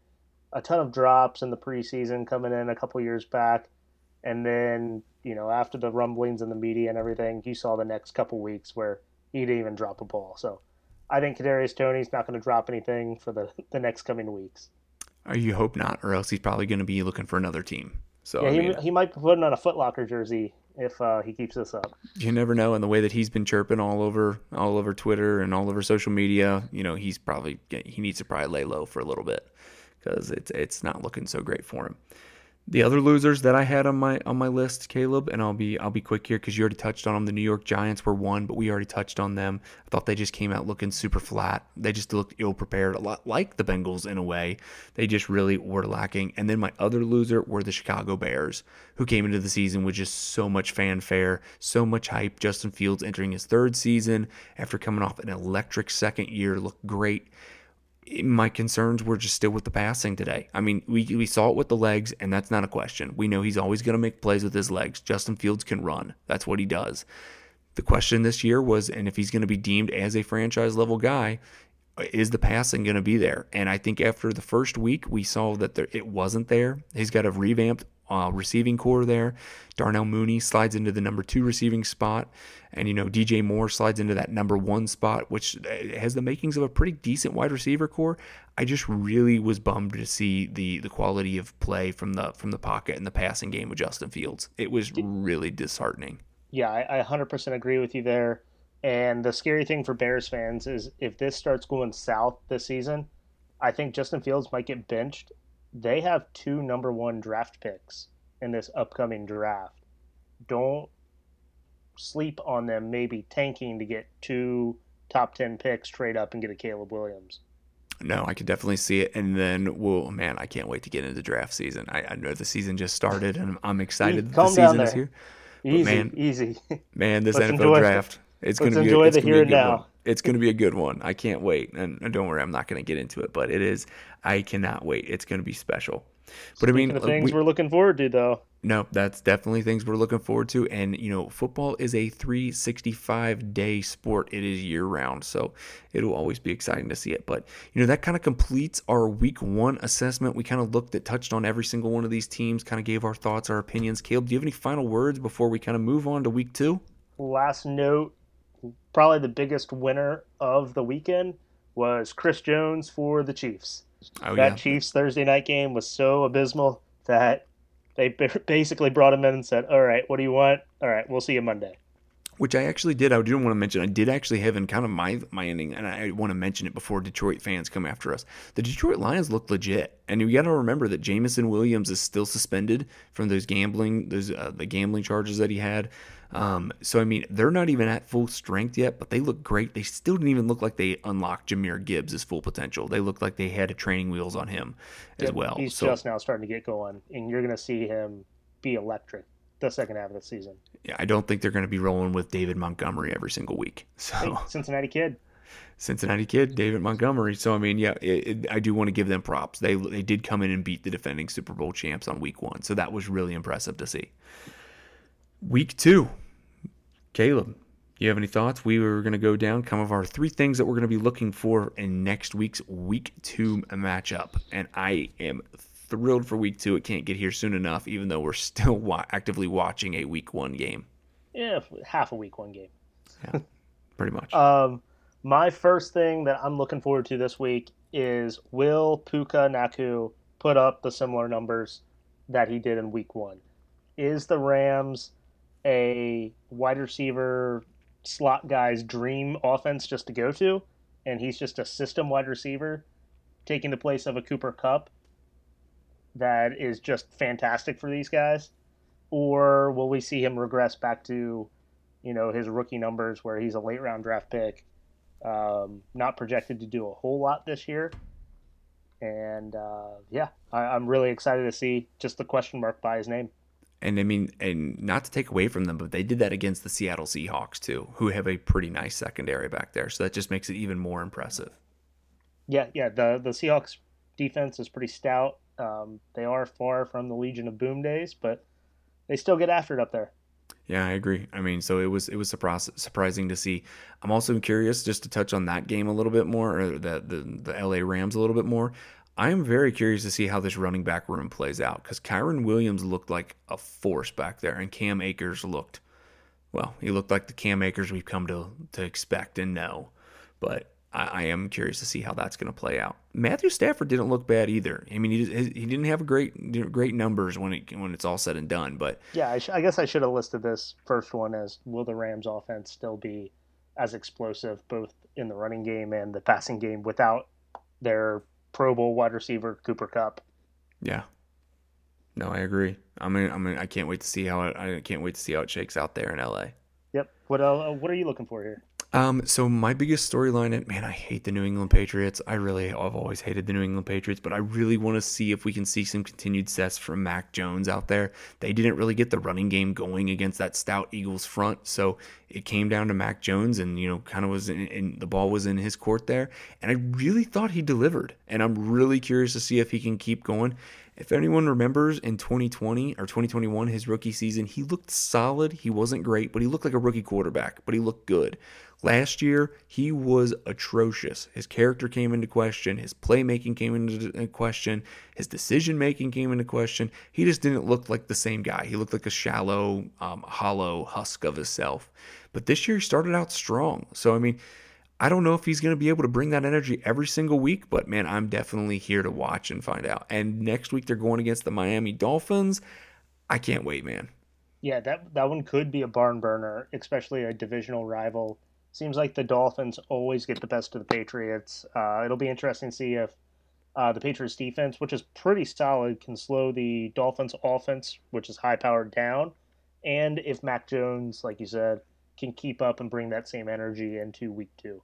a ton of drops in the preseason coming in a couple years back, and then you know after the rumblings in the media and everything, you saw the next couple weeks where he didn't even drop a ball. So I think Kadarius Toney's not going to drop anything for the the next coming weeks. Or you hope not, or else he's probably going to be looking for another team. So yeah, I mean, he, he might be putting on a Footlocker jersey if uh, he keeps this up. You never know. And the way that he's been chirping all over all over Twitter and all over social media, you know, he's probably he needs to probably lay low for a little bit because it's it's not looking so great for him. The other losers that I had on my on my list, Caleb, and I'll be I'll be quick here because you already touched on them. The New York Giants were one, but we already touched on them. I thought they just came out looking super flat. They just looked ill prepared, a lot like the Bengals in a way. They just really were lacking. And then my other loser were the Chicago Bears, who came into the season with just so much fanfare, so much hype. Justin Fields entering his third season after coming off an electric second year, looked great my concerns were just still with the passing today. I mean, we, we saw it with the legs, and that's not a question. We know he's always going to make plays with his legs. Justin Fields can run, that's what he does. The question this year was, and if he's going to be deemed as a franchise level guy, is the passing going to be there? And I think after the first week, we saw that there, it wasn't there. He's got a revamped uh, receiving corps there. Darnell Mooney slides into the number two receiving spot, and you know DJ Moore slides into that number one spot, which uh, has the makings of a pretty decent wide receiver corps. I just really was bummed to see the the quality of play from the from the pocket and the passing game with Justin Fields. It was really disheartening. Yeah, I, I 100% agree with you there. And the scary thing for Bears fans is if this starts going south this season, I think Justin Fields might get benched they have two number one draft picks in this upcoming draft. Don't sleep on them maybe tanking to get two top 10 picks trade up and get a Caleb Williams. No, I can definitely see it. And then, well, man, I can't wait to get into draft season. I, I know the season just started and I'm excited the season is here. Easy, man, easy. Man, this Let's NFL draft. It's going to be enjoy it's the here and now. One. It's going to be a good one. I can't wait. And, don't worry, I'm not going to get into it, but it is. I cannot wait. It's going to be special. But Speaking I mean, the uh, things we, are looking forward to, though. No, that's definitely things we're looking forward to. And you know, football is a 365 day sport. It is year round, so it'll always be exciting to see it. But you know, that kind of completes our week one assessment. We kind of looked at, touched on every single one of these teams, kind of gave our thoughts, our opinions. Caleb, do you have any final words before we kind of move on to week two? Last note probably the biggest winner of the weekend was Chris Jones for the Chiefs. Oh, that yeah. Chiefs Thursday night game was so abysmal that They basically brought him in and said, "All right, what do you want? All right, we'll see you Monday." which I actually did. I didn't want to mention. I did actually have in kind of my my ending, and I want to mention it before Detroit fans come after us. The Detroit Lions look legit, and you got to remember that Jameson Williams is still suspended from those gambling those uh, the gambling charges that he had. Um, so I mean, they're not even at full strength yet, but they look great. They still didn't even look like they unlocked Jahmyr Gibbs' full potential. They look like they had a training wheels on him as well. He's so, just now starting to get going, and you're going to see him be electric the second half of the season. Yeah, I don't think they're going to be rolling with David Montgomery every single week. So hey, Cincinnati kid. Cincinnati kid, David Montgomery. So I mean, yeah, it, it, I do want to give them props. They they did come in and beat the defending Super Bowl champs on week one, so that was really impressive to see. Week two, Caleb, you have any thoughts? We were going to go down kind of our three things that we're going to be looking for in next week's week two matchup, and I am thrilled for week two. It can't get here soon enough, even though we're still wa- actively watching a week one game. Yeah, half a week one game. yeah, pretty much. Um, my first thing that I'm looking forward to this week is will Puka Nacua put up the similar numbers that he did in week one? Is the Rams a wide receiver slot guy's dream offense just to go to? And he's just a system wide receiver taking the place of a Cooper Kupp that is just fantastic for these guys, or will we see him regress back to, you know, his rookie numbers where he's a late round draft pick, um, not projected to do a whole lot this year? And uh, yeah, I, am really excited to see just the question mark by his name. And I mean, and not to take away from them, but they did that against the Seattle Seahawks too, who have a pretty nice secondary back there. So that just makes it even more impressive. Yeah, yeah. The the Seahawks defense is pretty stout. Um, they are far from the Legion of Boom days, but they still get after it up there. Yeah, I agree. I mean, so it was it was surprise, surprising to see. I'm also curious just to touch on that game a little bit more, or the the, the LA Rams a little bit more. I am very curious to see how this running back room plays out because Kyren Williams looked like a force back there, and Cam Akers looked, well, he looked like the Cam Akers we've come to to expect and know. But I, I am curious to see how that's going to play out. Matthew Stafford didn't look bad either. I mean, he he didn't have great great numbers when it when it's all said and done. But yeah, I, sh- I guess I should have listed this first one as will the Rams offense still be as explosive both in the running game and the passing game without their Pro Bowl wide receiver Cooper Kupp. Yeah. No, I agree. I mean, I mean, I can't wait to see how it. I can't wait to see how it shakes out there in LA. Yep. What uh, What are you looking for here? Um, so my biggest storyline, and man, I hate the New England Patriots. I really, I've always hated the New England Patriots, but I really want to see if we can see some continued success from Mac Jones out there. They didn't really get the running game going against that stout Eagles front, so it came down to Mac Jones, and you know, kind of was in, in the ball was in his court there, and I really thought he delivered, and I'm really curious to see if he can keep going. If anyone remembers in 2020 or 2021, his rookie season, he looked solid. He wasn't great, but he looked like a rookie quarterback, but he looked good. Last year, he was atrocious. His character came into question, his playmaking came into question, his decision making came into question. He just didn't look like the same guy. He looked like a shallow, um, hollow husk of himself. But this year, he started out strong. So, I mean, I don't know if he's going to be able to bring that energy every single week, but man, I'm definitely here to watch and find out. And next week, they're going against the Miami Dolphins. I can't wait, man. Yeah, that that one could be a barn burner, especially a divisional rival Seems like the Dolphins always get the best of the Patriots. Uh, it'll be interesting to see if uh, the Patriots defense, which is pretty solid, can slow the Dolphins offense, which is high powered, down. And if Mac Jones, like you said, can keep up and bring that same energy into week two.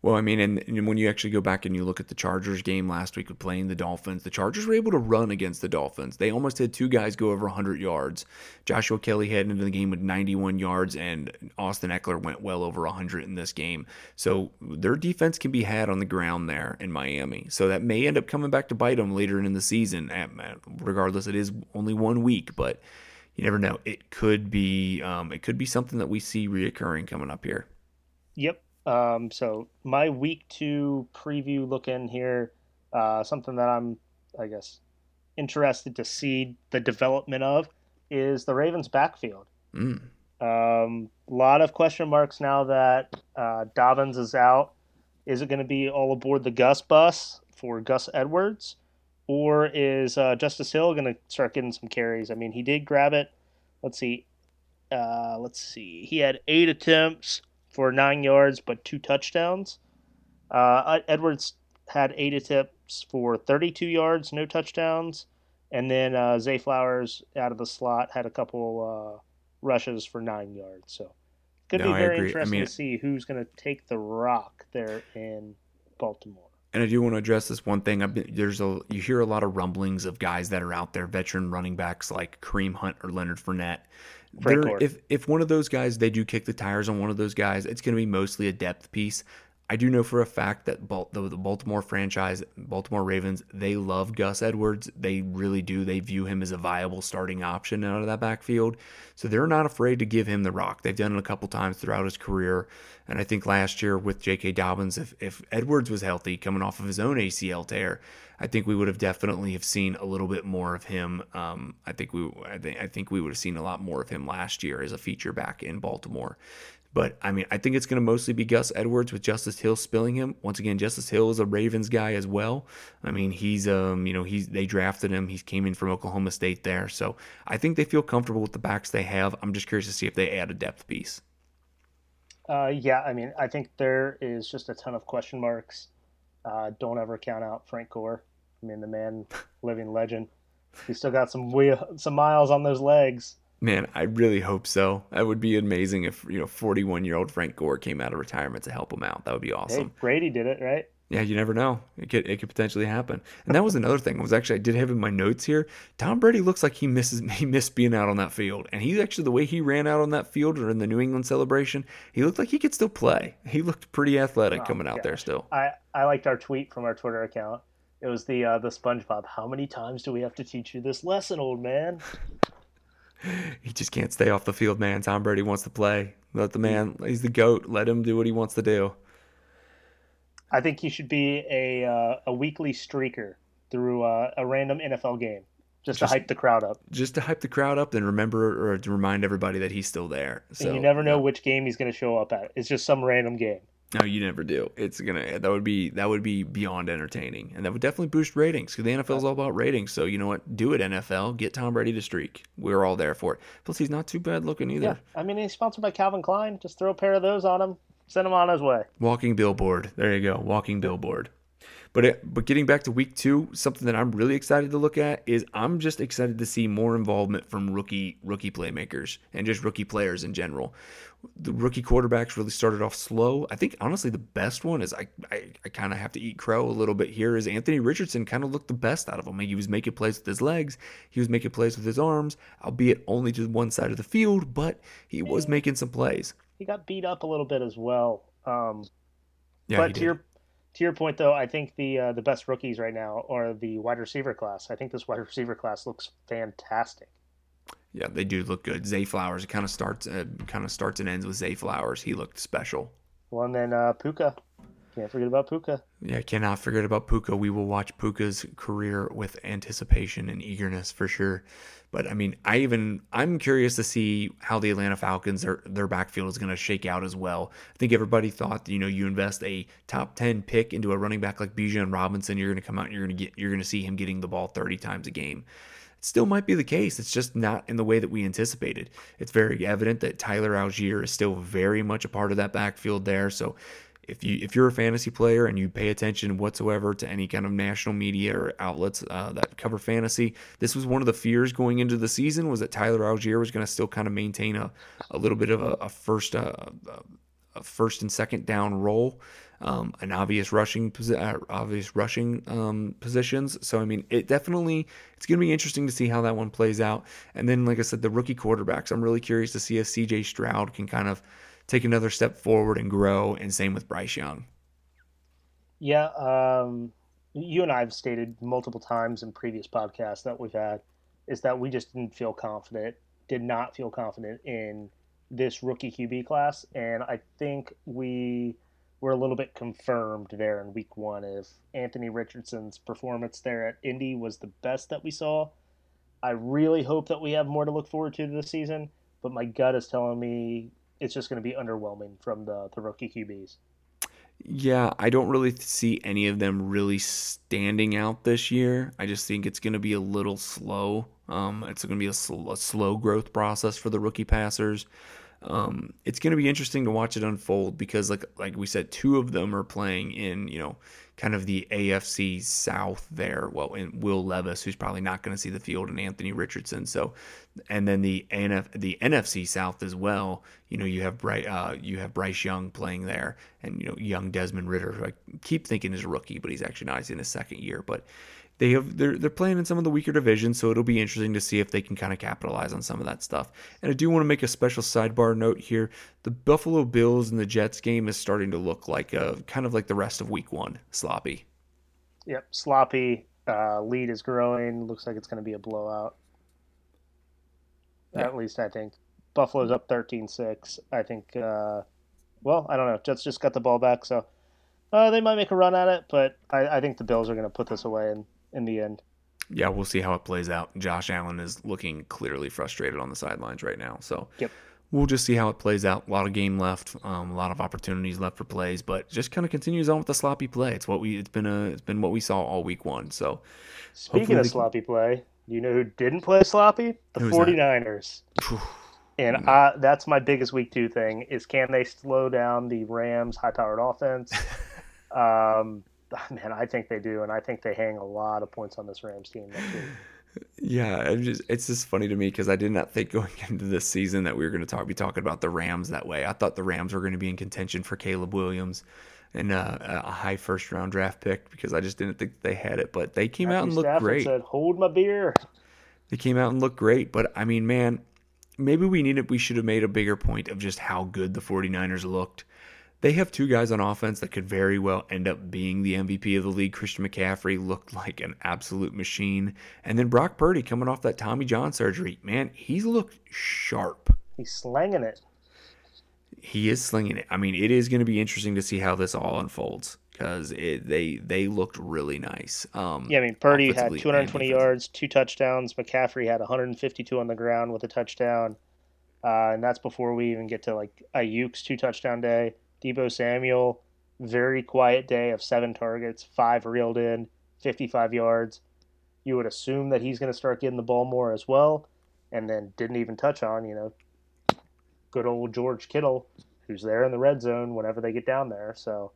Well, I mean, and, and, when you actually go back and you look at the Chargers game last week of playing the Dolphins, the Chargers were able to run against the Dolphins. They almost had two guys go over 100 yards. Joshua Kelley headed into the game with 91 yards, and Austin Ekeler went well over 100 in this game. So their defense can be had on the ground there in Miami. So that may end up coming back to bite them later in the season. Regardless, it is only one week, but you never know. It could be um, it could be something that we see reoccurring coming up here. Yep, um, so my week two preview look in here, uh, something that I'm, I guess, interested to see the development of is the Ravens backfield. Mm. Um, a lot of question marks now that uh, Dobbins is out. Is it going to be all aboard the Gus bus for Gus Edwards, or is uh, Justice Hill going to start getting some carries? I mean, he did grab it. Let's see. Uh, let's see. He had eight attempts for nine yards, but two touchdowns. Uh, Edwards had eight attempts for 32 yards, no touchdowns. And then uh, Zay Flowers out of the slot had a couple uh, rushes for nine yards. So could no, be very interesting I mean, to see who's going to take the rock there in Baltimore. And I do want to address this one thing. Been, there's a you hear a lot of rumblings of guys that are out there, veteran running backs like Kareem Hunt or Leonard Fournette. If if one of those guys they do kick the tires on one of those guys, it's going to be mostly a depth piece. I do know for a fact that the Baltimore franchise, Baltimore Ravens, they love Gus Edwards. They really do. They view him as a viable starting option out of that backfield. So they're not afraid to give him the rock. They've done it a couple times throughout his career. And I think last year with J.K. Dobbins, if, if Edwards was healthy coming off of his own ACL tear, I think we would have definitely have seen a little bit more of him. Um, I think we I think I think we would have seen a lot more of him last year as a feature back in Baltimore. But I mean, I think it's going to mostly be Gus Edwards with Justice Hill spilling him. Once again, Justice Hill is a Ravens guy as well. I mean, he's um, you know, he's they drafted him. He came in from Oklahoma State there, so I think they feel comfortable with the backs they have. I'm just curious to see if they add a depth piece. Uh, yeah, I mean, I think there is just a ton of question marks. Uh, don't ever count out Frank Gore. I mean, the man, living legend. He's still got some wheel, some miles on those legs. Man, I really hope so. That would be amazing if you know, 41 year old Frank Gore came out of retirement to help him out. That would be awesome. Hey, Brady did it, right? Yeah, you never know. It could it could potentially happen. And that was another thing. It was actually I did have in my notes here. Tom Brady looks like he misses he missed being out on that field. And he actually the way he ran out on that field or in the New England celebration, he looked like he could still play. He looked pretty athletic oh, coming out gosh. there still. I I liked our tweet from our Twitter account. It was the uh, the SpongeBob. How many times do we have to teach you this lesson, old man? He just can't stay off the field, man. Tom Brady wants to play. Let the man, he's the GOAT. Let him do what he wants to do. I think he should be a, uh, a weekly streaker through uh, a random NFL game just, just, to hype the crowd up. Just to hype the crowd up and remember or to remind everybody that he's still there. So and you never know yeah. which game he's going to show up at. It's just some random game. No, you never do. It's gonna that would be that would be beyond entertaining, and that would definitely boost ratings because the NFL is all about ratings. So you know what? Do it, NFL. Get Tom Brady to streak. We're all there for it. Plus, he's not too bad looking either. Yeah, I mean he's sponsored by Calvin Klein. Just throw a pair of those on him. Send him on his way. Walking billboard. There you go. Walking billboard. But it, but getting back to week two, something that I'm really excited to look at is I'm just excited to see more involvement from rookie rookie playmakers and just rookie players in general. The rookie quarterbacks really started off slow. I think honestly the best one is I I, I kind of have to eat crow a little bit here. Is Anthony Richardson kind of looked the best out of him. He was making plays with his legs, he was making plays with his arms, albeit only to one side of the field, but he was making some plays. He got beat up a little bit as well. Um, yeah, but to your to your point though, I think the uh, the best rookies right now are the wide receiver class. I think this wide receiver class looks fantastic. Yeah, they do look good. Zay Flowers, it kind of starts uh, kind of starts and ends with Zay Flowers. He looked special. Well, and then uh, Puka. Can't forget about Puka. Yeah, cannot forget about Puka. We will watch Puka's career with anticipation and eagerness for sure. But I mean, I even I'm curious to see how the Atlanta Falcons their their backfield is going to shake out as well. I think everybody thought you know you invest a top ten pick into a running back like Bijan Robinson, you're going to come out and you're going to get you're going to see him getting the ball 30 times a game. It still might be the case. It's just not in the way that we anticipated. It's very evident that Tyler Allgeier is still very much a part of that backfield there. So if you if you're a fantasy player and you pay attention whatsoever to any kind of national media or outlets uh, that cover fantasy, this was one of the fears going into the season was that Tyler Allgeier was going to still kind of maintain a, a little bit of a, a first uh, a first and second down role, um, an obvious rushing uh, obvious rushing um, positions. So I mean, it definitely it's going to be interesting to see how that one plays out. And then, like I said, the rookie quarterbacks. I'm really curious to see if C.J. Stroud can kind of take another step forward and grow. And same with Bryce Young. Yeah, um, you and I have stated multiple times in previous podcasts that we've had is that we just didn't feel confident, did not feel confident in this rookie QB class, and I think we were a little bit confirmed there in week one. If Anthony Richardson's performance there at Indy was the best that we saw, I really hope that we have more to look forward to this season. But my gut is telling me it's just going to be underwhelming from the the rookie QBs. Yeah, I don't really see any of them really standing out this year. I just think it's going to be a little slow. Um, it's going to be a, sl- a, slow growth process for the rookie passers. Um, it's going to be interesting to watch it unfold because, like like we said, two of them are playing in you know kind of the AFC South there. Well, and Will Levis, who's probably not going to see the field, and Anthony Richardson. So, and then the NF, the NFC South as well. You know, you have Bryce, uh, you have Bryce Young playing there, and you know, young Desmond Ridder, who I keep thinking is a rookie, but he's actually not. He's in his second year, but they have they're they're playing in some of the weaker divisions, so it'll be interesting to see if they can kind of capitalize on some of that stuff. And I do want to make a special sidebar note here: the Buffalo Bills and the Jets game is starting to look like a kind of like the rest of Week One, sloppy. Yep, sloppy. Uh, lead is growing. Looks like it's going to be a blowout. Yeah. At least I think Buffalo's up 13-6. I think. Uh, well, I don't know. Jets just got the ball back, so. Uh, they might make a run at it, but I, I think the Bills are going to put this away and in the end. Yeah, we'll see how it plays out. Josh Allen is looking clearly frustrated on the sidelines right now. So yep. we'll just see how it plays out. A lot of game left, um, a lot of opportunities left for plays, but just kind of continues on with the sloppy play. It's what we it's been a it's been what we saw all week one. So speaking of sloppy play, you know who didn't play sloppy? The 49ers. and I, that's my biggest week two thing is can they slow down the Rams high powered offense? um, man, I think they do, and I think they hang a lot of points on this Rams team next week. Yeah, just, it's just funny to me because I did not think going into this season that we were going to talk be talking about the Rams that way. I thought the Rams were going to be in contention for Caleb Williams and uh, a high first round draft pick because I just didn't think they had it. But they came Matthew out and looked Stafford great. Said, "Hold my beer." They came out and looked great, but I mean, man, maybe we needed we should have made a bigger point of just how good the 49ers looked they have two guys on offense that could very well end up being the MVP of the league. Christian McCaffrey looked like an absolute machine. And then Brock Purdy coming off that Tommy John surgery. Man, he's looked sharp. He's slinging it. He is slinging it. I mean, it is going to be interesting to see how this all unfolds because they they looked really nice. Um, yeah, I mean, Purdy had 220 yards, two touchdowns. McCaffrey had 152 on the ground with a touchdown. Uh, and that's before we even get to like Aiyuk's two touchdown day. Deebo Samuel, very quiet day of seven targets, five reeled in, 55 yards. You would assume that he's going to start getting the ball more as well, and then didn't even touch on, you know, good old George Kittle, who's there in the red zone whenever they get down there. So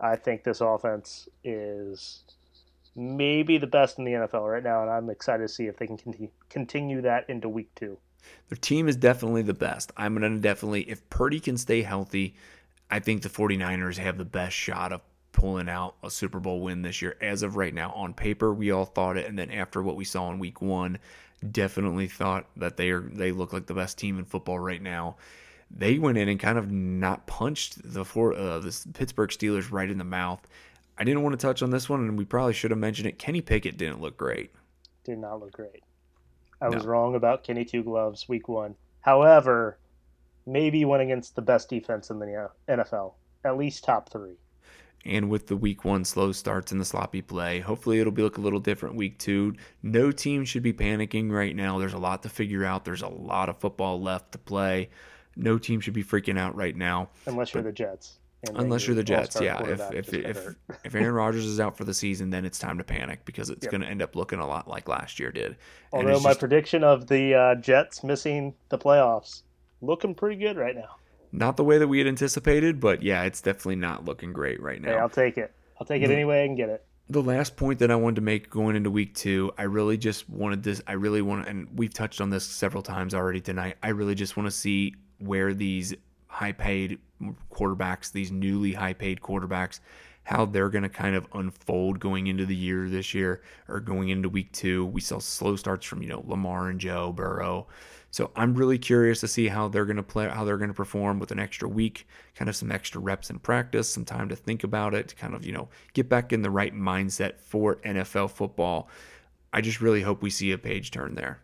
I think this offense is maybe the best in the NFL right now, and I'm excited to see if they can continue that into week two. Their team is definitely the best. I'm going to definitely, if Purdy can stay healthy, I think the 49ers have the best shot of pulling out a Super Bowl win this year. As of right now, on paper, we all thought it, and then after what we saw in Week One, definitely thought that they are they look like the best team in football right now. They went in and kind of not punched the four uh, the Pittsburgh Steelers right in the mouth. I didn't want to touch on this one, and we probably should have mentioned it. Kenny Pickett didn't look great. Did not look great. I no. was wrong about Kenny Two Gloves Week One. However, maybe went against the best defense in the NFL, at least top three. And with the week one slow starts and the sloppy play, hopefully it'll be look a little different week two. No team should be panicking right now. There's a lot to figure out. There's a lot of football left to play. No team should be freaking out right now. Unless but, you're the Jets. Unless you're the Jets, yeah. If if if, if Aaron Rodgers is out for the season, then it's time to panic because it's yep. going to end up looking a lot like last year did. Although my just, prediction of the uh, Jets missing the playoffs looking pretty good right now. Not the way that we had anticipated, but yeah, it's definitely not looking great right now. Hey, I'll take it. I'll take it the, any way I can get it. The last point that I wanted to make going into week two, I really just wanted this. I really want, and we've touched on this several times already tonight. I really just want to see where these high paid quarterbacks, these newly high paid quarterbacks, how they're going to kind of unfold going into the year this year or going into week two. We saw slow starts from, you know, Lamar and Joe Burrow. So I'm really curious to see how they're going to play, how they're going to perform with an extra week, kind of some extra reps in practice, some time to think about it, to kind of, you know, get back in the right mindset for NFL football. I just really hope we see a page turn there.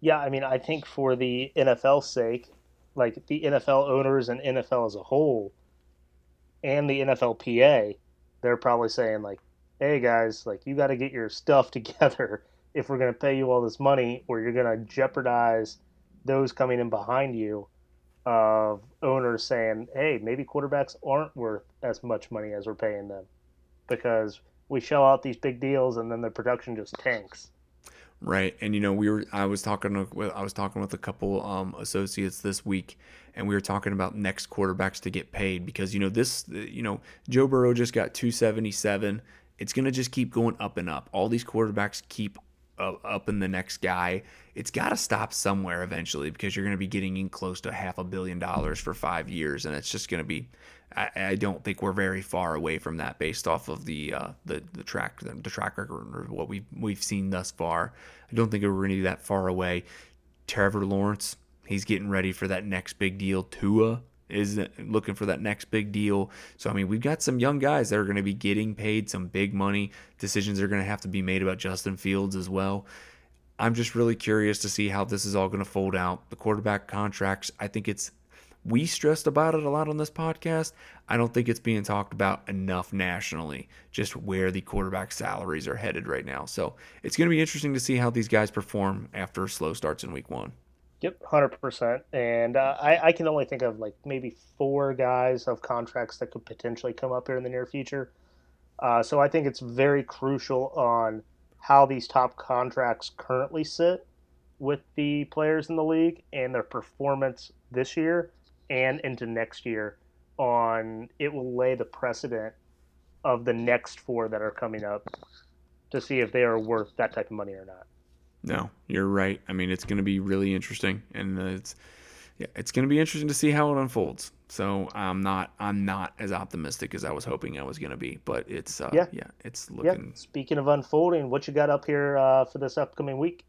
Yeah, I mean, I think for the NFL's sake, like the NFL owners and NFL as a whole, and the NFLPA, they're probably saying like, "Hey guys, like you got to get your stuff together if we're going to pay you all this money, or you're going to jeopardize those coming in behind you of owners saying, "Hey, maybe quarterbacks aren't worth as much money as we're paying them because we shell out these big deals and then the production just tanks." Right, and you know we were. I was talking with I was talking with a couple um, associates this week, and we were talking about next quarterbacks to get paid because you know this. You know Joe Burrow just got two seventy seven. It's gonna just keep going up and up. All these quarterbacks keep up in the next guy. It's got to stop somewhere eventually because you're going to be getting in close to half a billion dollars for five years, and it's just going to be. I, I, don't think we're very far away from that based off of the uh, the the track the, track record or what we've we've seen thus far. I don't think we're going to be that far away. Trevor Lawrence, he's getting ready for that next big deal. Tua is looking for that next big deal. So I mean, we've got some young guys that are going to be getting paid some big money. Decisions are going to have to be made about Justin Fields as well. I'm just really curious to see how this is all going to fold out. The quarterback contracts, I think it's we stressed about it a lot on this podcast. I don't think it's being talked about enough nationally, just where the quarterback salaries are headed right now. So it's going to be interesting to see how these guys perform after slow starts in week one. Yep, hundred percent. And uh, I, I can only think of like maybe four guys of contracts that could potentially come up here in the near future. Uh, so I think it's very crucial on how these top contracts currently sit with the players in the league and their performance this year and into next year. On it will lay the precedent of the next four that are coming up to see if they are worth that type of money or not. No, you're right. I mean, it's going to be really interesting, and it's yeah, it's going to be interesting to see how it unfolds. So I'm not I'm not as optimistic as I was hoping I was going to be, but it's uh, yeah. yeah, it's looking. Yeah. Speaking of unfolding, what you got up here uh, for this upcoming week?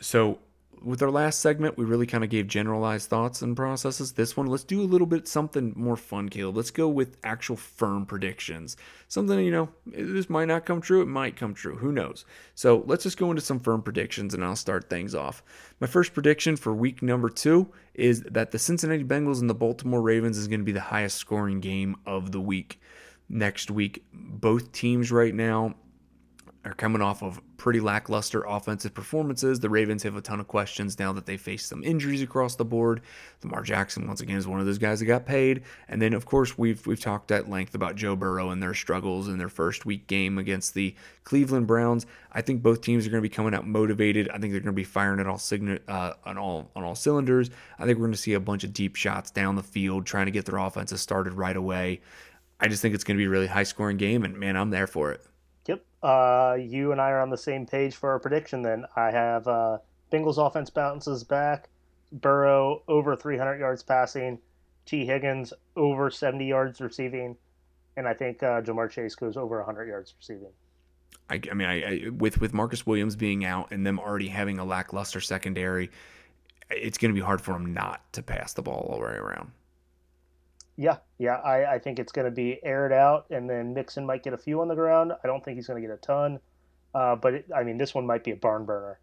So with our last segment, we really kind of gave generalized thoughts and processes. This one, let's do a little bit something more fun, Caleb. Let's go with actual firm predictions. Something, you know, this might not come true, it might come true. Who knows? So let's just go into some firm predictions and I'll start things off. My first prediction for week number two is that the Cincinnati Bengals and the Baltimore Ravens is going to be the highest scoring game of the week. Next week, both teams right now are coming off of pretty lackluster offensive performances. The Ravens have a ton of questions now that they face some injuries across the board. Lamar Jackson once again is one of those guys that got paid. And then of course we've we've talked at length about Joe Burrow and their struggles in their first week game against the Cleveland Browns. I think both teams are going to be coming out motivated. I think they're going to be firing at all sign- uh, on all on all cylinders. I think we're going to see a bunch of deep shots down the field trying to get their offenses started right away. I just think it's going to be a really high scoring game and man, I'm there for it. Uh, you and I are on the same page for our prediction then. I have uh, Bengals offense bounces back, Burrow over 300 yards passing, Tee Higgins over 70 yards receiving, and I think uh, Ja'Marr Chase goes over 100 yards receiving. I, I mean, I, I, with with Marcus Williams being out and them already having a lackluster secondary, it's going to be hard for them not to pass the ball all the way around. Yeah, yeah, I, I think it's going to be aired out, and then Mixon might get a few on the ground. I don't think he's going to get a ton, uh, but it, I mean, this one might be a barn burner.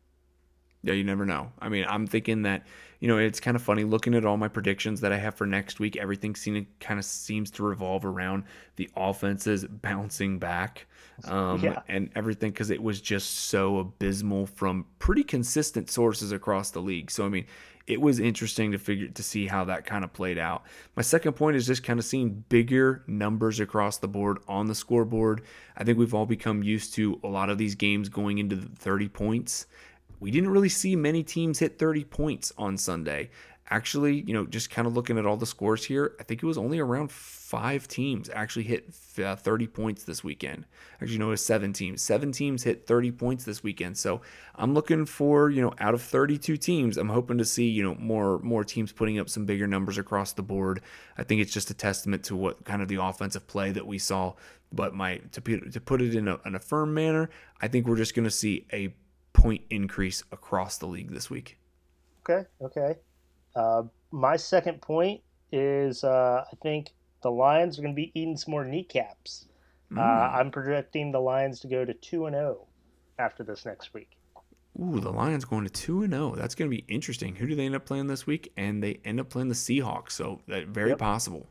Yeah, you never know. I mean, I'm thinking that you know it's kind of funny looking at all my predictions that I have for next week. Everything seems kind of seems to revolve around the offenses bouncing back, um, yeah. and everything because it was just so abysmal from pretty consistent sources across the league. So I mean, it was interesting to figure to see how that kind of played out. My second point is just kind of seeing bigger numbers across the board on the scoreboard. I think we've all become used to a lot of these games going into the 30 points. We didn't really see many teams hit 30 points on Sunday actually, you know, just kind of looking at all the scores here, I think it was only around five teams actually hit uh, 30 points this weekend. Actually, no, it was seven teams. Seven teams hit 30 points this weekend. So I'm looking for, you know, out of 32 teams, I'm hoping to see, you know, more more teams putting up some bigger numbers across the board. I think it's just a testament to what kind of the offensive play that we saw. But my to to put it in a, in a firm manner, I think we're just going to see a point increase across the league this week. Okay. Okay. Uh, my second point is uh, I think the Lions are going to be eating some more kneecaps. Mm. Uh, I'm projecting the Lions to go to two and zero oh after this next week. Ooh, the Lions going to two and zero. Oh. That's going to be interesting. Who do they end up playing this week? And they end up playing the Seahawks. So that very yep. possible.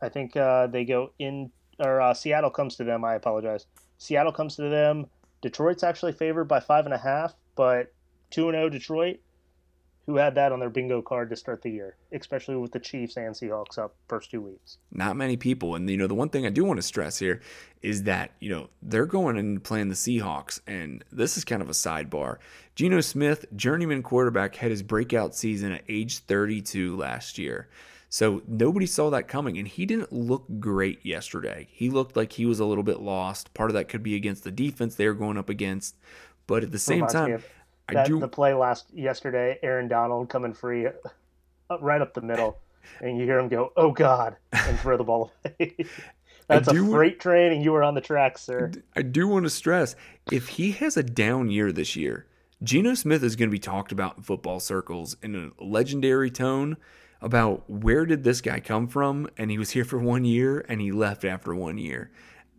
I think uh, they go in, or uh, Seattle comes to them. I apologize. Seattle comes to them. Detroit's actually favored by five and a half, but two and zero oh Detroit who had that on their bingo card to start the year, especially with the Chiefs and Seahawks up first two weeks. Not many people. And, you know, the one thing I do want to stress here is that, you know, they're going and playing the Seahawks. And this is kind of a sidebar. Geno Smith, journeyman quarterback, had his breakout season at age 32 last year. So nobody saw that coming, and he didn't look great yesterday. He looked like he was a little bit lost. Part of that could be against the defense they were going up against, but at the oh, same time, that, do the play last yesterday. Aaron Donald coming free, uh, right up the middle, and you hear him go, "Oh God!" and throw the ball away. That's a freight train, and you were on the track, sir. I do want to stress if he has a down year this year, Geno Smith is going to be talked about in football circles in a legendary tone about where did this guy come from and he was here for one year and he left after one year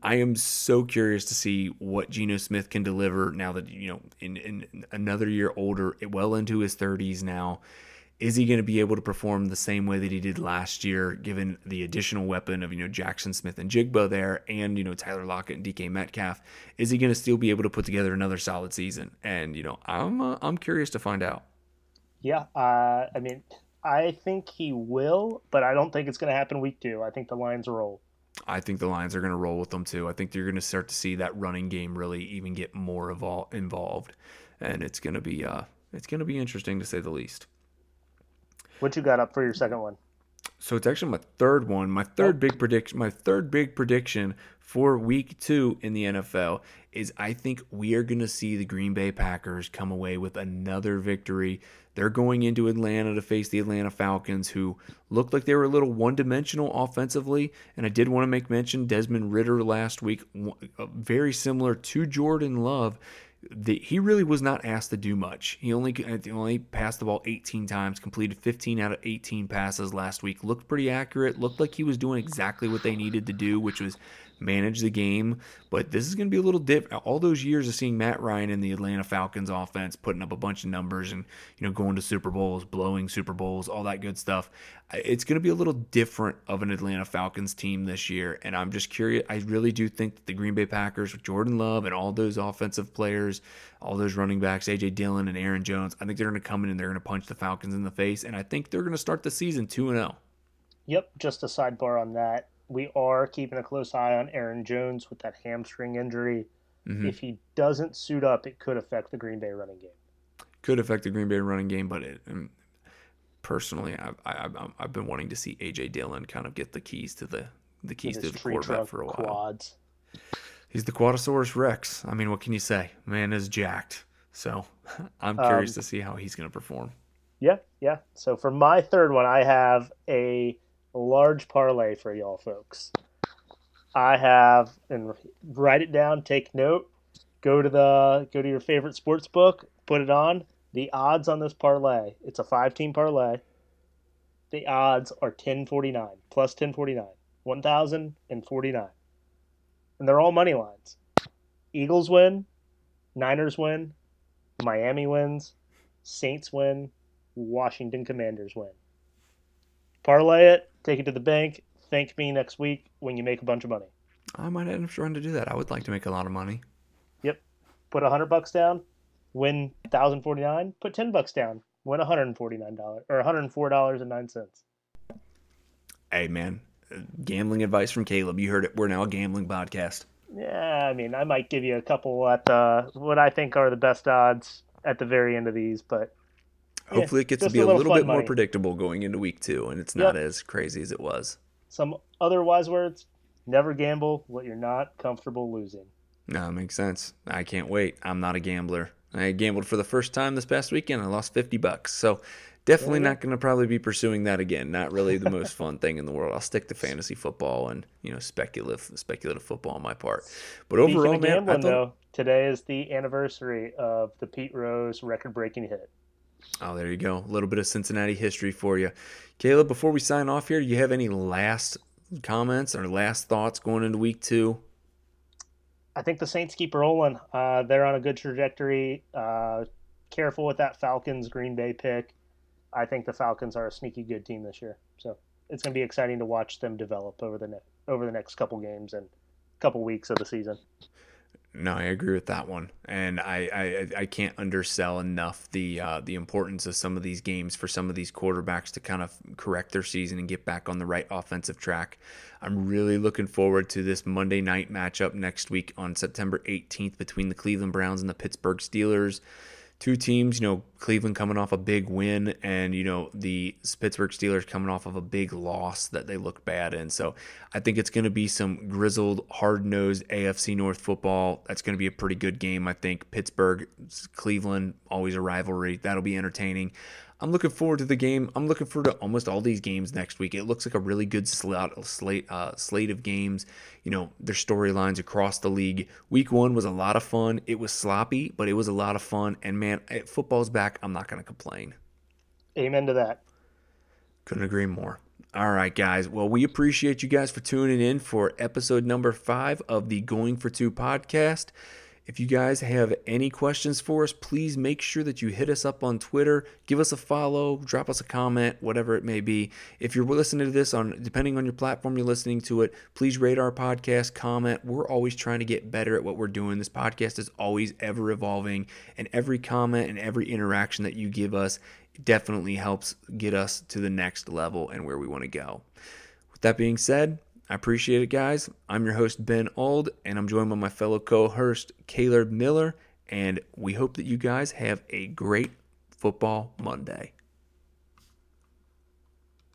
i am so curious to see what Geno Smith can deliver now that you know in, in another year older well into his 30s now is he going to be able to perform the same way that he did last year given the additional weapon of you know Jaxon Smith-Njigba there and you know Tyler Lockett and DK Metcalf is he going to still be able to put together another solid season and you know I'm uh, I'm curious to find out yeah uh, I mean I think he will, but I don't think it's going to happen week two. I think the Lions roll. I think the Lions are going to roll with them too. I think you're going to start to see that running game really even get more evol- involved, and it's going to be uh, it's going to be interesting to say the least. What you got up for your second one? So it's actually my third one. My third oh. big prediction. My third big prediction for Week Two in the NFL is I think we are going to see the Green Bay Packers come away with another victory they're going into Atlanta to face the Atlanta Falcons, who looked like they were a little one dimensional offensively. And I did want to make mention Desmond Ridder last week, uh, very similar to Jordan Love. The, he really was not asked to do much. He only only passed the ball 18 times, completed 15 out of 18 passes last week. Looked pretty accurate. Looked like he was doing exactly what they needed to do, which was manage the game. But this is going to be a little different. All those years of seeing Matt Ryan in the Atlanta Falcons offense, putting up a bunch of numbers and you know going to Super Bowls, blowing Super Bowls, all that good stuff. It's going to be a little different of an Atlanta Falcons team this year, and I'm just curious. I really do think that the Green Bay Packers with Jordan Love and all those offensive players, all those running backs, AJ Dillon and Aaron Jones, I think they're going to come in and they're going to punch the Falcons in the face, and I think they're going to start the season two and zero. Oh. Yep, just a sidebar on that we are keeping a close eye on Aaron Jones with that hamstring injury. Mm-hmm. If he doesn't suit up, it could affect the Green Bay running game. Could affect the Green Bay running game, but it, um, personally, I've, I've, I've been wanting to see AJ Dillon kind of get the keys to the the keys to the Corvette for a while. Quads. He's the Quadosaurus Rex. I mean, what can you say? Man is jacked. So I'm curious um, to see how he's going to perform. Yeah, yeah. So for my third one, I have a large parlay for y'all folks. I have and write it down, take note, go to the go to your favorite sports book, put it on. The odds on this parlay, it's a five team parlay. The odds are 1049 plus 1049, 1049. And they're all money lines. Eagles win, Niners win, Miami wins, Saints win, Washington Commanders win. Parlay it, take it to the bank. Thank me next week when you make a bunch of money. I might end up trying to do that. I would like to make a lot of money. Yep. Put a hundred bucks down, win thousand forty nine. Put ten bucks down, win one hundred and forty nine dollars or one hundred and four dollars and nine cents. Hey man, gambling advice from Caleb. You heard it. We're now a gambling podcast. Yeah, I mean, I might give you a couple at the what I think are the best odds at the very end of these, but Hopefully, it gets to be a little, little bit money. more predictable going into week two, and it's not yep. as crazy as it was. Some other wise words: never gamble what you're not comfortable losing. No, it makes sense. I can't wait. I'm not a gambler. I gambled for the first time this past weekend. I lost 50 bucks. So definitely yeah. not going to probably be pursuing that again. Not really the most fun thing in the world. I'll stick to fantasy football and you know speculative speculative football on my part. But Speaking overall, man, gambling, thought... though, today is the anniversary of the Pete Rose record-breaking hit. Oh, there you go. A little bit of Cincinnati history for you. Caleb, before we sign off here, do you have any last comments or last thoughts going into week two? I think the Saints keep rolling. Uh, they're on a good trajectory. Uh, careful with that Falcons Green Bay pick. I think the Falcons are a sneaky good team this year. So it's going to be exciting to watch them develop over the ne- over the next couple games and couple weeks of the season. No, I agree with that one, and I, I, I can't undersell enough the uh, the importance of some of these games for some of these quarterbacks to kind of correct their season and get back on the right offensive track. I'm really looking forward to this Monday night matchup next week on September 18th between the Cleveland Browns and the Pittsburgh Steelers two teams, you know, Cleveland coming off a big win and, you know, the Pittsburgh Steelers coming off of a big loss that they look bad in. So I think it's going to be some grizzled, hard nosed AFC North football. That's going to be a pretty good game, I think. Pittsburgh, Cleveland, always a rivalry. That'll be entertaining. I'm looking forward to the game. I'm looking forward to almost all these games next week. It looks like a really good slate slate uh, slate of games. You know, their storylines across the league. Week one was a lot of fun. It was sloppy, but it was a lot of fun. And man, football's back. I'm not going to complain. Amen to that. Couldn't agree more. All right, guys. Well, we appreciate you guys for tuning in for episode number five of the Going for Two podcast. If you guys have any questions for us, please make sure that you hit us up on Twitter, give us a follow, drop us a comment, whatever it may be. If you're listening to this on depending on your platform you're listening to it, please rate our podcast, comment. We're always trying to get better at what we're doing. This podcast is always ever evolving, and every comment and every interaction that you give us definitely helps get us to the next level and where we want to go. With that being said, I appreciate it, guys. I'm your host, Ben Ald, and I'm joined by my fellow co host, Caleb Miller. And we hope that you guys have a great football Monday.